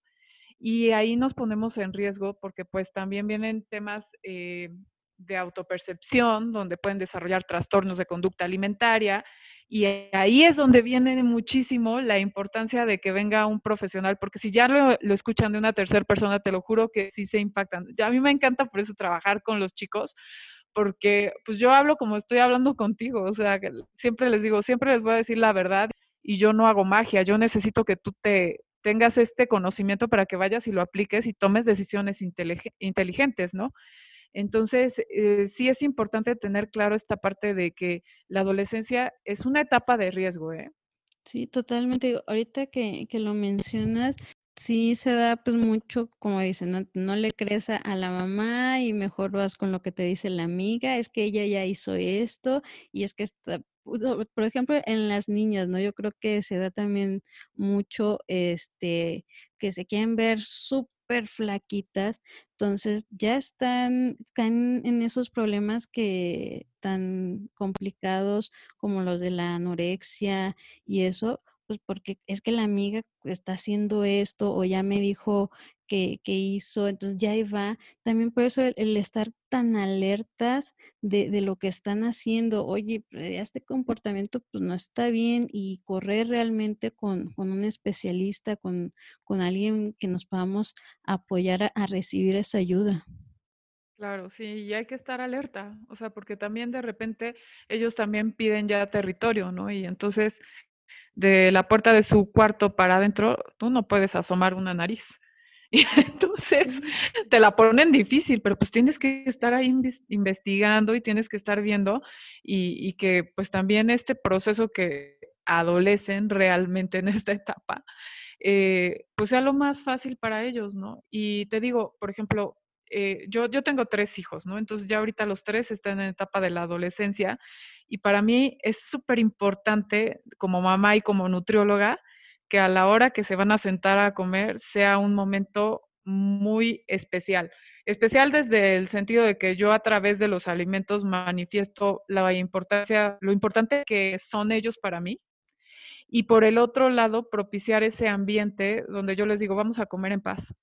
Y ahí nos ponemos en riesgo porque pues también vienen temas eh, de autopercepción, donde pueden desarrollar trastornos de conducta alimentaria. Y ahí es donde viene muchísimo la importancia de que venga un profesional, porque si ya lo, escuchan de una tercera persona, te lo juro que sí se impactan. Ya a mí me encanta por eso trabajar con los chicos, porque pues yo hablo como estoy hablando contigo, o sea, siempre les digo, siempre les voy a decir la verdad y yo no hago magia, yo necesito que tú te tengas este conocimiento para que vayas y lo apliques y tomes decisiones inteligentes, ¿no? Entonces, eh, sí es importante tener claro esta parte de que la adolescencia es una etapa de riesgo, ¿eh? Sí, totalmente. Ahorita que, que lo mencionas, sí se da pues mucho, como dicen, no, le crees a, la mamá y mejor vas con lo que te dice la amiga, es que ella ya hizo esto y es que está, pues, por ejemplo, en las niñas, ¿no? Yo creo que se da también mucho, este, que se quieren ver súper flaquitas, entonces ya están, en esos problemas que tan complicados como los de la anorexia y eso, pues porque es que la amiga está haciendo esto o ya me dijo que, hizo, entonces ya va. También por eso el, estar tan alertas de, lo que están haciendo, oye, pues, este comportamiento pues no está bien y correr realmente con, un especialista, con, con, alguien que nos podamos apoyar a, recibir esa ayuda. Claro, sí, y hay que estar alerta, o sea, porque también de repente ellos también piden ya territorio, ¿no? Y entonces de la puerta de su cuarto para adentro, tú no puedes asomar una nariz. Y entonces te la ponen difícil, pero pues tienes que estar ahí investigando y tienes que estar viendo y, que pues también este proceso que adolecen realmente en esta etapa, eh, pues sea lo más fácil para ellos, ¿no? Y te digo, por ejemplo, eh, yo, yo tengo tres hijos, ¿no? Entonces ya ahorita los tres están en etapa de la adolescencia y para mí es súper importante como mamá y como nutrióloga que a la hora que se van a sentar a comer sea un momento muy especial. Especial desde el sentido de que yo a través de los alimentos manifiesto la importancia, lo importante que son ellos para mí. Y por el otro lado, propiciar ese ambiente donde yo les digo, vamos a comer en paz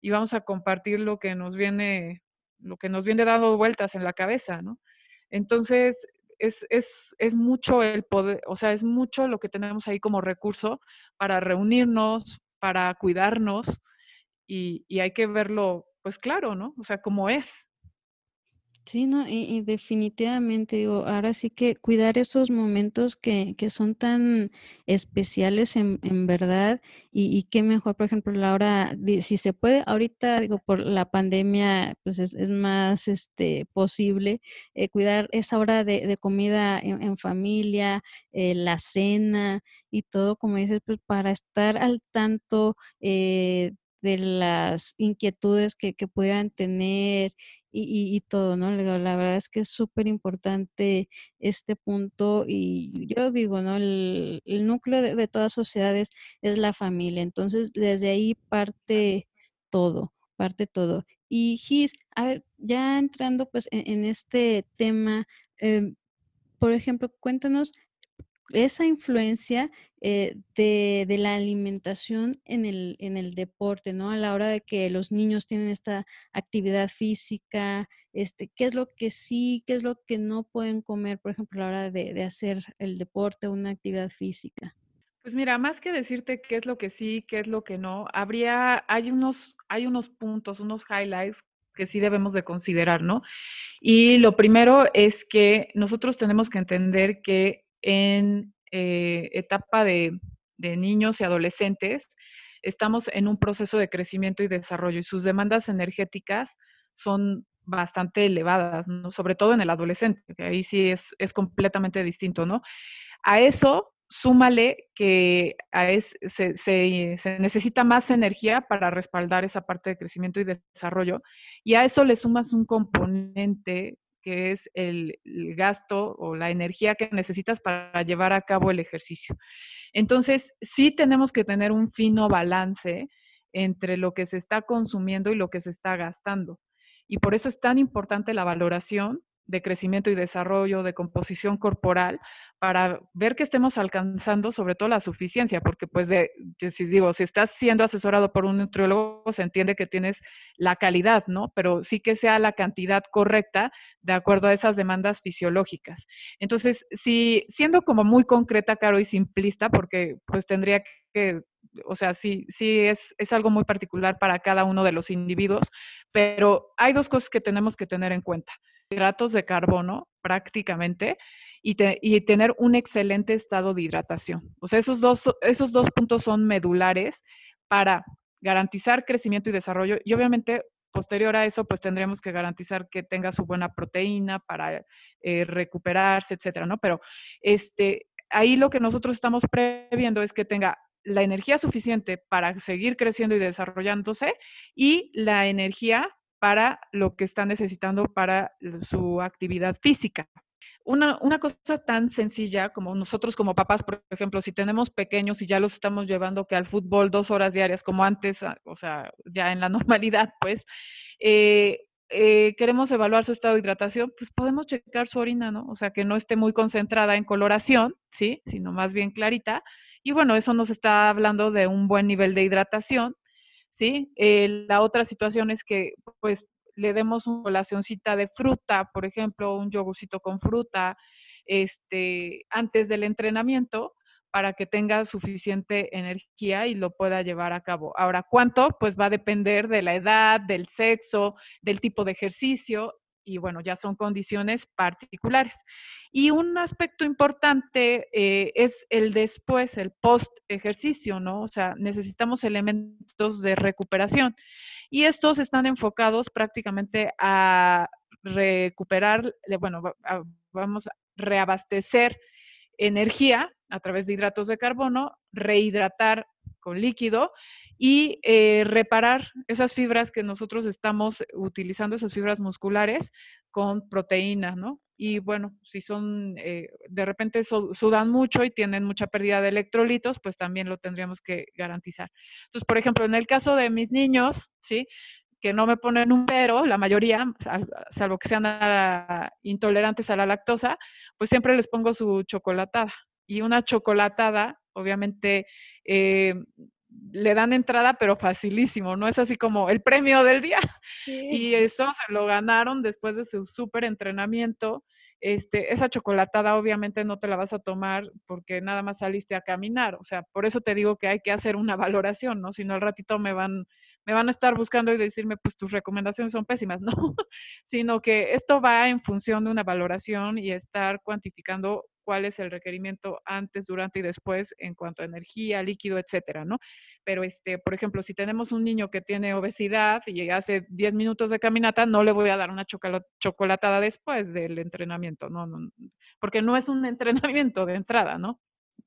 y vamos a compartir lo que nos viene, lo que nos viene dando vueltas en la cabeza, ¿no? Entonces, es, es, es, mucho el poder, o sea, es mucho lo que tenemos ahí como recurso para reunirnos, para cuidarnos y, y hay que verlo, pues claro, ¿no? O sea, como es. Sí, no, y, y definitivamente digo, ahora sí que cuidar esos momentos que, que son tan especiales en, en verdad, y, y qué mejor, por ejemplo, la hora, si se puede, ahorita digo, por la pandemia, pues es, más este posible eh, cuidar esa hora de, de comida en, en familia, eh, la cena y todo, como dices, pues para estar al tanto eh, de las inquietudes que, que pudieran tener y, y- todo, ¿no? La, verdad es que es súper importante este punto y yo digo, ¿no? El, núcleo de, de todas sociedades es la familia, entonces desde ahí parte todo, parte todo. Y Gis, a ver, ya entrando pues en, en este tema, em, por ejemplo, cuéntanos esa influencia eh, de, de la alimentación en el, en el deporte, ¿no? A la hora de que los niños tienen esta actividad física, este, ¿qué es lo que sí, qué es lo que no pueden comer, por ejemplo, a la hora de, de hacer el deporte una actividad física? Pues mira, más que decirte qué es lo que sí, qué es lo que no, habría, hay unos, hay unos puntos, unos highlights que sí debemos de considerar, ¿no? Y lo primero es que nosotros tenemos que entender que en eh, etapa de, niños y adolescentes estamos en un proceso de crecimiento y desarrollo y sus demandas energéticas son bastante elevadas. Sobre todo en el adolescente, que ahí sí es, es completamente distinto, ¿no? A eso, súmale que se, necesita más energía para respaldar esa parte de crecimiento y desarrollo, y a eso le sumas un componente que es el, el gasto o la energía que necesitas para llevar a cabo el ejercicio. Entonces, sí tenemos que tener un fino balance entre lo que se está consumiendo y lo que se está gastando. Y por eso es tan importante la valoración de crecimiento y desarrollo, de composición corporal, para ver que estemos alcanzando sobre todo la suficiencia, porque pues de, si digo, si estás siendo asesorado por un nutriólogo, se entiende que tienes la calidad, ¿no? Pero sí que sea la cantidad correcta de acuerdo a esas demandas fisiológicas. Entonces, si siendo como muy concreta, Caro, y simplista, porque pues tendría que o sea, sí, sí es, es, algo muy particular para cada uno de los individuos, pero hay dos cosas que tenemos que tener en cuenta. Hidratos de carbono, prácticamente, y, y, tener un excelente estado de hidratación. O sea, esos dos, esos dos puntos son medulares para garantizar crecimiento y desarrollo. Y obviamente, posterior a eso, pues tendremos que garantizar que tenga su buena proteína para eh, recuperarse, etcétera, ¿no? Pero este, ahí lo que nosotros estamos previendo es que tenga la energía suficiente para seguir creciendo y desarrollándose y la energía para lo que está necesitando para su actividad física. Una, una, cosa tan sencilla como nosotros como papás, por ejemplo, si tenemos pequeños y ya los estamos llevando que al fútbol dos horas diarias como antes, ah, o sea, ya en la normalidad, pues, eh, eh, queremos evaluar su estado de hidratación, pues podemos checar su orina, ¿no? O sea, que no esté muy concentrada en coloración, ¿sí? Sino más bien clarita. Y bueno, eso nos está hablando de un buen nivel de hidratación, ¿sí? Eh, la otra situación es que, pues, le demos una colacióncita de fruta, por ejemplo, un yogurcito con fruta, este, antes del entrenamiento, para que tenga suficiente energía y lo pueda llevar a cabo. Ahora, ¿cuánto? Pues va a depender de la edad, del sexo, del tipo de ejercicio y bueno, ya son condiciones particulares. Y un aspecto importante eh, es el después, el post ejercicio, ¿no? O sea, necesitamos elementos de recuperación. Y estos están enfocados prácticamente a recuperar, bueno, vamos a reabastecer energía a través de hidratos de carbono, rehidratar con líquido y eh, reparar esas fibras que nosotros estamos utilizando, esas fibras musculares, con proteínas, ¿no? Y bueno, si son, eh, de repente sudan mucho y tienen mucha pérdida de electrolitos, pues también lo tendríamos que garantizar. Entonces, por ejemplo, en el caso de mis niños, ¿sí? que no me ponen un pero, la mayoría, salvo que sean intolerantes a la lactosa, pues siempre les pongo su chocolatada. Y una chocolatada, obviamente, eh, le dan entrada, pero facilísimo, ¿no? Es así como el premio del día. Y eso se lo ganaron después de su súper entrenamiento. Este, esa chocolatada obviamente no te la vas a tomar porque nada más saliste a caminar. O sea, por eso te digo que hay que hacer una valoración, ¿no? Si no, al ratito me van me van a estar buscando y decirme, pues tus recomendaciones son pésimas, no, sino que esto va en función de una valoración y estar cuantificando cuál es el requerimiento antes, durante y después en cuanto a energía, líquido, etcétera, ¿no? Pero, este, por ejemplo, si tenemos un niño que tiene obesidad y hace 10 minutos de caminata, no le voy a dar una chocolatada después del entrenamiento, no, no, porque no es un entrenamiento de entrada, ¿no?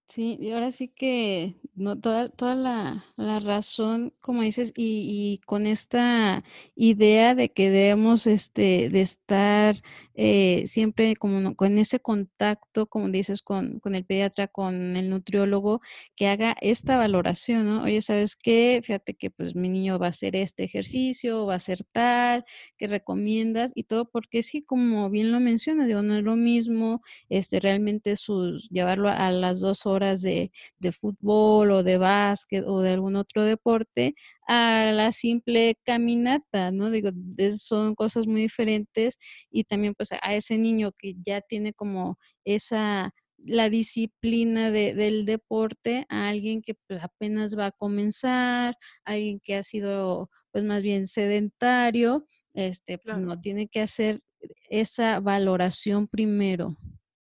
Sí, y ahora sí que no, toda, toda la, la razón, como dices, y, con esta idea de que debemos este, de estar eh, siempre como con ese contacto, como dices, con, con, el pediatra, con el nutriólogo, que haga esta valoración, ¿no? Oye, ¿sabes qué? Fíjate que pues mi niño va a hacer este ejercicio, va a hacer tal, que recomiendas y todo, porque sí, como bien lo menciona, digo, no es lo mismo este, realmente sus, llevarlo a las dos horas de, de fútbol o de básquet o de algún otro deporte a la simple caminata, ¿no? Digo, son cosas muy diferentes y también pues a ese niño que ya tiene como esa la disciplina de, del deporte a alguien que pues apenas va a comenzar, alguien que ha sido pues más bien sedentario, este, pues, no tiene que hacer esa valoración primero.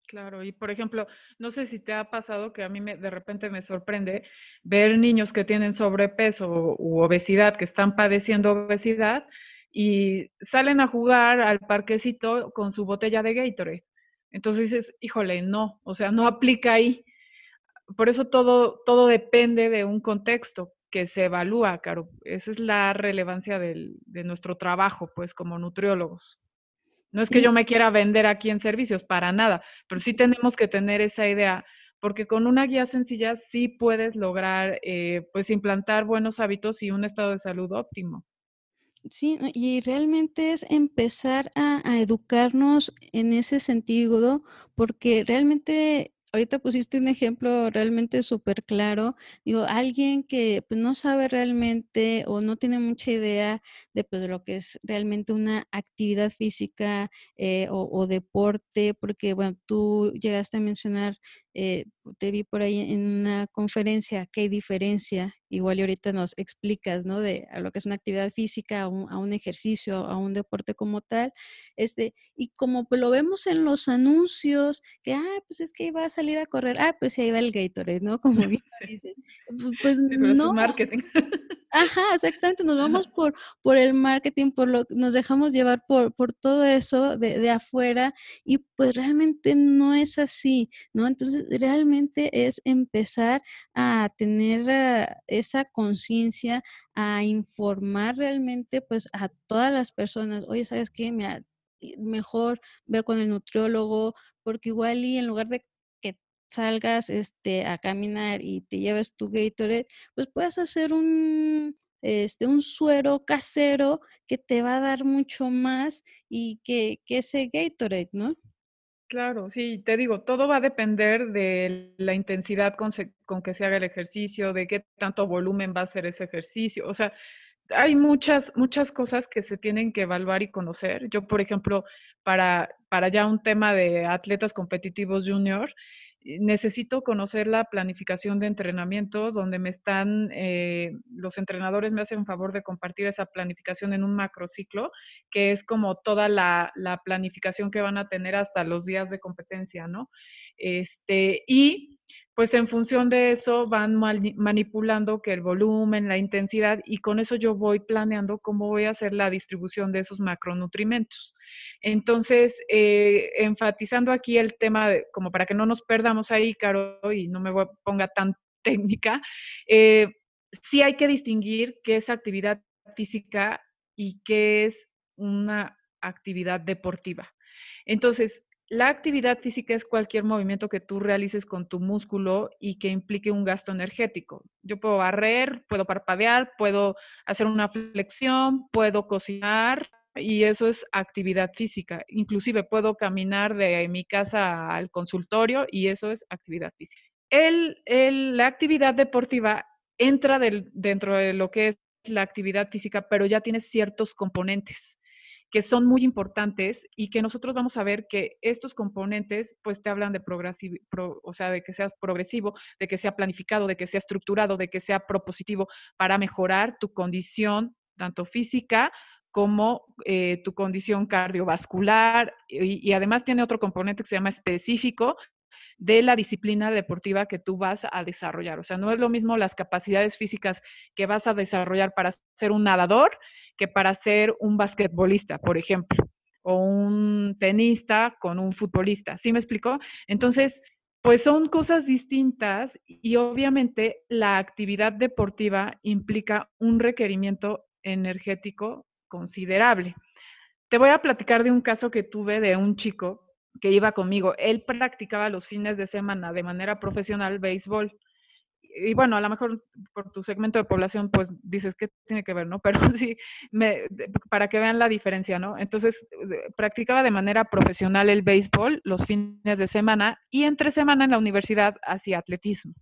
Claro, y por ejemplo, no sé si te ha pasado que a mí me, de repente me sorprende ver niños que tienen sobrepeso u obesidad, que están padeciendo obesidad y salen a jugar al parquecito con su botella de Gatorade. Entonces dices, híjole, no, o sea, no aplica ahí. Por eso todo, todo depende de un contexto que se evalúa, Caro. Esa es la relevancia de nuestro trabajo, pues, como nutriólogos. No es que yo me quiera vender aquí en servicios, para nada, pero sí tenemos que tener esa idea, porque con una guía sencilla sí puedes lograr, eh, pues, implantar buenos hábitos y un estado de salud óptimo. Sí, y realmente es empezar a, a educarnos en ese sentido, porque realmente ahorita pusiste un ejemplo realmente súper claro. Digo, alguien que pues, no sabe realmente o no tiene mucha idea de, pues, lo que es realmente una actividad física eh, o, o, deporte, porque, bueno, tú llegaste a mencionar eh, te vi por ahí en una conferencia, ¿qué diferencia? Igual y ahorita nos explicas, ¿no? De a lo que es una actividad física, a un, a un ejercicio, a un deporte como tal. Este, y como lo vemos en los anuncios, que, ah, pues es que iba a salir a correr, ah, pues ahí va el Gatorade, ¿no? Como bien dices. Pues no. marketing. Ajá, exactamente, nos vamos por, por el marketing, por lo nos dejamos llevar por, por todo eso de, de afuera y pues realmente no es así, ¿no? Entonces realmente es empezar a tener ah, esa conciencia, a informar realmente pues a todas las personas, oye, ¿sabes qué? Mira, mejor ve con el nutriólogo, porque igual y en lugar de que salgas este, a caminar y te lleves tu Gatorade, pues puedes hacer un, este, un suero casero que te va a dar mucho más y que, que ese Gatorade, ¿no? Claro, sí, te digo, todo va a depender de la intensidad con, con, que se haga el ejercicio, de qué tanto volumen va a ser ese ejercicio. O sea, hay muchas, muchas cosas que se tienen que evaluar y conocer. Yo, por ejemplo, para, para ya un tema de atletas competitivos junior, necesito conocer la planificación de entrenamiento, donde me están, eh, los entrenadores me hacen favor de compartir esa planificación en un macrociclo, que es como toda la, la, planificación que van a tener hasta los días de competencia, ¿no? Este, y pues en función de eso van manipulando que el volumen, la intensidad, y con eso yo voy planeando cómo voy a hacer la distribución de esos macronutrimentos. Entonces, eh, enfatizando aquí el tema, de, como para que no nos perdamos ahí, Caro, y no me ponga tan técnica, eh, sí hay que distinguir qué es actividad física y qué es una actividad deportiva. Entonces, la actividad física es cualquier movimiento que tú realices con tu músculo y que implique un gasto energético. Yo puedo barrer, puedo parpadear, puedo hacer una flexión, puedo cocinar y eso es actividad física. Inclusive puedo caminar de mi casa al consultorio y eso es actividad física. la actividad deportiva entra dentro de lo que es la actividad física, pero ya tiene ciertos componentes que son muy importantes y que nosotros vamos a ver que estos componentes pues te hablan de progresivo, o sea, de que sea progresivo, de que sea planificado, de que sea estructurado, de que sea propositivo para mejorar tu condición tanto física como eh, tu condición cardiovascular y, y además tiene otro componente que se llama específico, de la disciplina deportiva que tú vas a desarrollar. O sea, no es lo mismo las capacidades físicas que vas a desarrollar para ser un nadador que para ser un basquetbolista, por ejemplo, o un tenista con un futbolista. ¿Sí me explicó? Entonces, pues son cosas distintas y obviamente la actividad deportiva implica un requerimiento energético considerable. Te voy a platicar de un caso que tuve de un chico que iba conmigo. Él practicaba los fines de semana de manera profesional béisbol y bueno, a lo mejor por tu segmento de población, pues dices que tiene que ver, ¿no? Pero sí, me, para que vean la diferencia, ¿no? Entonces, practicaba de manera profesional el béisbol los fines de semana y entre semana en la universidad hacía atletismo.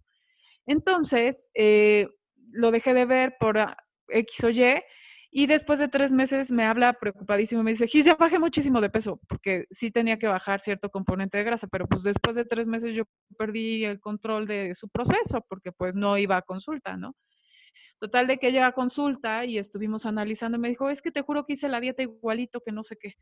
Entonces, eh, lo dejé de ver por X o Y y después de tres meses me habla preocupadísimo y me dice, Gis, ya bajé muchísimo de peso, porque sí tenía que bajar cierto componente de grasa, pero pues después de tres meses yo perdí el control de su proceso, porque pues no iba a consulta, ¿no? Total de que llega a consulta y estuvimos analizando y me dijo, es que te juro que hice la dieta igualito que no sé qué.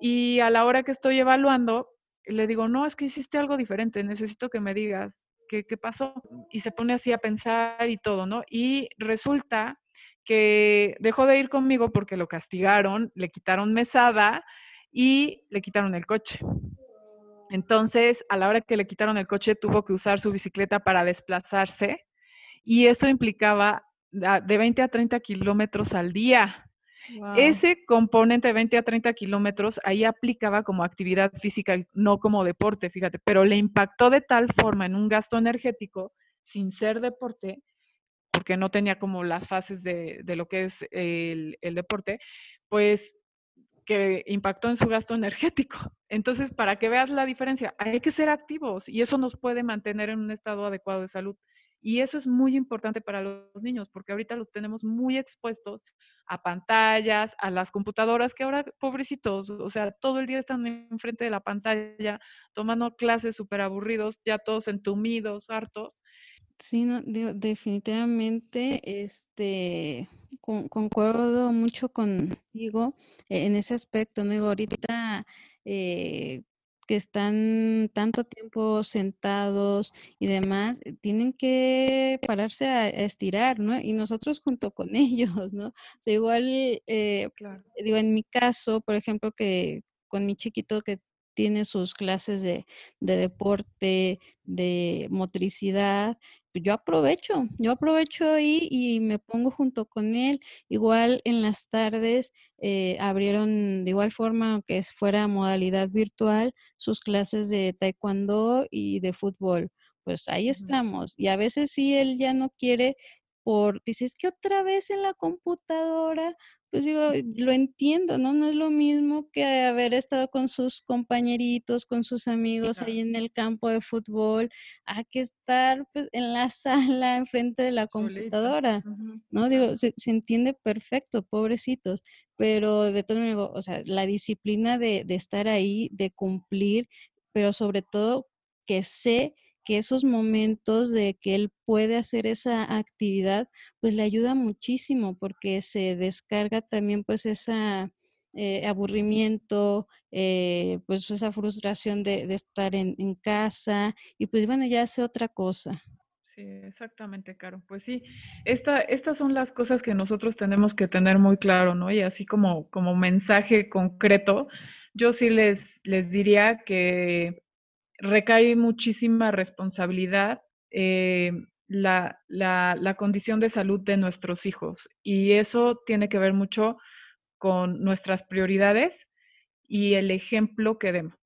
Y a la hora que estoy evaluando, le digo, no, es que hiciste algo diferente, necesito que me digas qué, qué pasó. Y se pone así a pensar y todo, ¿no? Y resulta que dejó de ir conmigo porque lo castigaron, le quitaron mesada y le quitaron el coche. Entonces, a la hora que le quitaron el coche, tuvo que usar su bicicleta para desplazarse y eso implicaba de 20 a 30 kilómetros al día. Ese componente de 20 a 30 kilómetros ahí aplicaba como actividad física, no como deporte, fíjate, pero le impactó de tal forma en un gasto energético sin ser deporte porque no tenía como las fases de, lo que es el, deporte, pues que impactó en su gasto energético. Entonces, para que veas la diferencia, hay que ser activos y eso nos puede mantener en un estado adecuado de salud. Y eso es muy importante para los niños, porque ahorita los tenemos muy expuestos a pantallas, a las computadoras, que ahora, pobrecitos, o sea, todo el día están enfrente de la pantalla, tomando clases súper aburridos, ya todos entumidos, hartos. Sí, no, definitivamente, este, concuerdo mucho contigo en ese aspecto, ¿no? ahorita eh, que están tanto tiempo sentados y demás, eh, tienen que pararse a, estirar, ¿no? Y nosotros junto con ellos, ¿no? O sea, igual, eh, digo, en mi caso, por ejemplo, que con mi chiquito que tiene sus clases de, de deporte, de motricidad, pues, yo aprovecho, yo aprovecho ahí y me pongo junto con él. Igual en las tardes eh, abrieron de igual forma, aunque fuera modalidad virtual, sus clases de taekwondo y de fútbol. Pues ahí estamos. Y a veces sí, él ya no quiere por, dices que otra vez en la computadora, pues digo, lo entiendo, ¿no? No es lo mismo que haber estado con sus compañeritos, con sus amigos ahí en el campo de fútbol, a que estar pues, en la sala enfrente de la computadora, ¿no? Digo, se, entiende perfecto, pobrecitos, pero de todo modo, o sea, la disciplina de, de estar ahí, de cumplir, pero sobre todo que sé que esos momentos de que él puede hacer esa actividad, pues le ayuda muchísimo porque se descarga también pues esa eh, aburrimiento, eh, pues esa frustración de, estar en, casa y pues bueno, ya hace otra cosa. Sí, exactamente, Caro. Pues sí, esta, estas son las cosas que nosotros tenemos que tener muy claro, ¿no? Y así como, como mensaje concreto, yo sí les, les diría que recae muchísima responsabilidad eh, la, la, condición de salud de nuestros hijos. Y eso tiene que ver mucho con nuestras prioridades y el ejemplo que demos.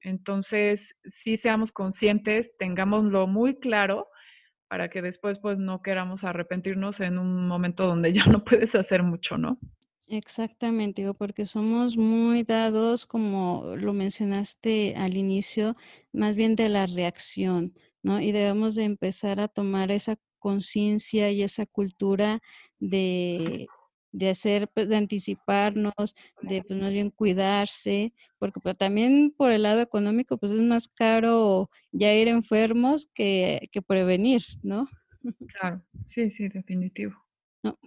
Entonces, si seamos conscientes, tengámoslo muy claro para que después pues no queramos arrepentirnos en un momento donde ya no puedes hacer mucho, ¿no? Exactamente, digo, porque somos muy dados, como lo mencionaste al inicio, más bien de la reacción, ¿no? Y debemos de empezar a tomar esa conciencia y esa cultura de, de hacer, pues, de anticiparnos, de pues más bien cuidarse, porque pues, también por el lado económico, pues es más caro ya ir enfermos que, que prevenir, ¿no? Claro, sí, sí, definitivo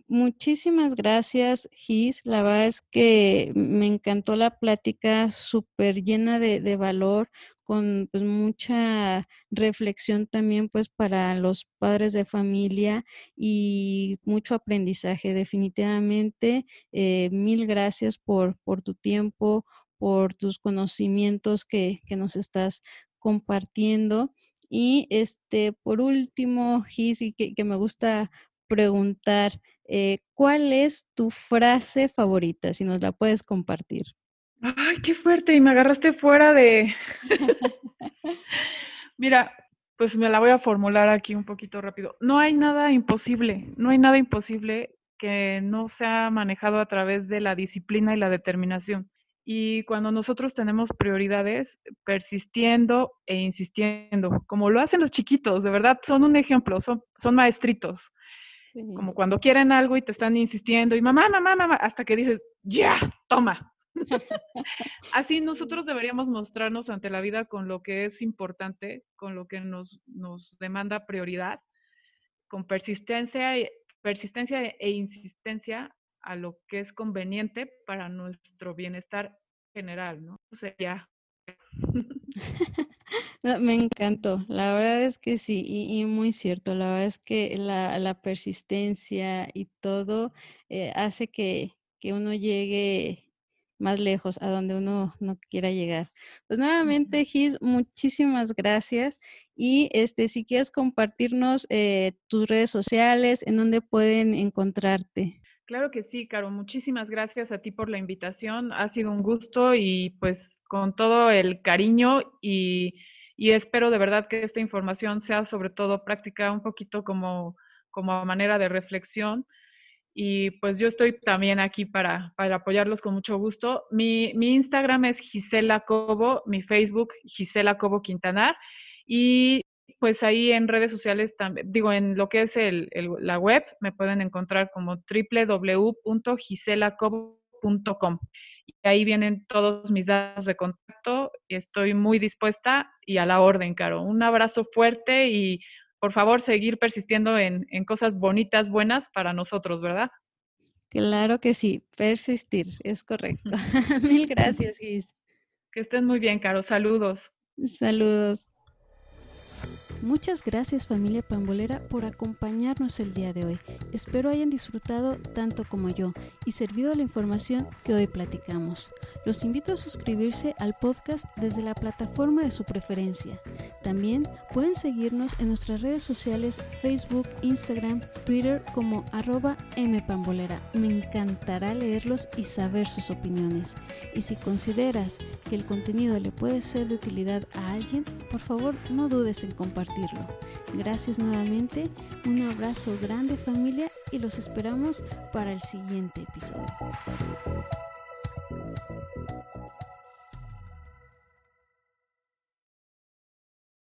muchísimas gracias, Gis. La verdad es que me encantó la plática, súper llena de, valor, con pues, mucha reflexión también pues para los padres de familia y mucho aprendizaje. Definitivamente, eh, mil gracias por, por tu tiempo, por tus conocimientos que, que nos estás compartiendo. Y este, por último, Gis, y que me gusta preguntar, eh, ¿cuál es tu frase favorita? Si nos la puedes compartir. Ay, qué fuerte, y me agarraste fuera de... Mira, pues me la voy a formular aquí un poquito rápido. No hay nada imposible, no hay nada imposible que no sea manejado a través de la disciplina y la determinación. Y cuando nosotros tenemos prioridades, persistiendo e insistiendo, como lo hacen los chiquitos, de verdad, son un ejemplo, son, son maestritos. Como cuando quieren algo y te están insistiendo y mamá, mamá, mamá, hasta que dices, ya, toma. Así nosotros deberíamos mostrarnos ante la vida con lo que es importante, con lo que nos, nos demanda prioridad, con persistencia, persistencia e insistencia a lo que es conveniente para nuestro bienestar general, ¿no? O sea, ya. me encantó, la verdad es que sí, y, muy cierto, la verdad es que la, persistencia y todo eh, hace que, uno llegue más lejos, a donde uno no quiera llegar. Pues nuevamente, Gis, muchísimas gracias. Y este, si quieres compartirnos eh, tus redes sociales, en donde pueden encontrarte. Claro que sí, Caro. Muchísimas gracias a ti por la invitación. Ha sido un gusto y pues con todo el cariño y, espero de verdad que esta información sea sobre todo práctica, un poquito como, como manera de reflexión. Y pues yo estoy también aquí para, para apoyarlos con mucho gusto. Mi, mi, Instagram es Gisela Cobo, mi Facebook Gisela Cobo Quintanar. Y pues ahí en redes sociales, digo, en lo que es el, la web, me pueden encontrar como www.giselacobo.com. Y ahí vienen todos mis datos de contacto y estoy muy dispuesta y a la orden, Caro. Un abrazo fuerte y por favor seguir persistiendo en, en cosas bonitas, buenas para nosotros, ¿verdad? Claro que sí, persistir, es correcto. Mil gracias, Gis. Que estén muy bien, Caro. Saludos. Saludos. Muchas gracias familia pambolera por acompañarnos el día de hoy. Espero hayan disfrutado tanto como yo y servido la información que hoy platicamos. Los invito a suscribirse al podcast desde la plataforma de su preferencia. También pueden seguirnos en nuestras redes sociales Facebook, Instagram, Twitter como arroba mpambolera. Me encantará leerlos y saber sus opiniones. Y si consideras que el contenido le puede ser de utilidad a alguien, por favor no dudes en Gracias nuevamente, un abrazo grande familia y los esperamos para el siguiente episodio.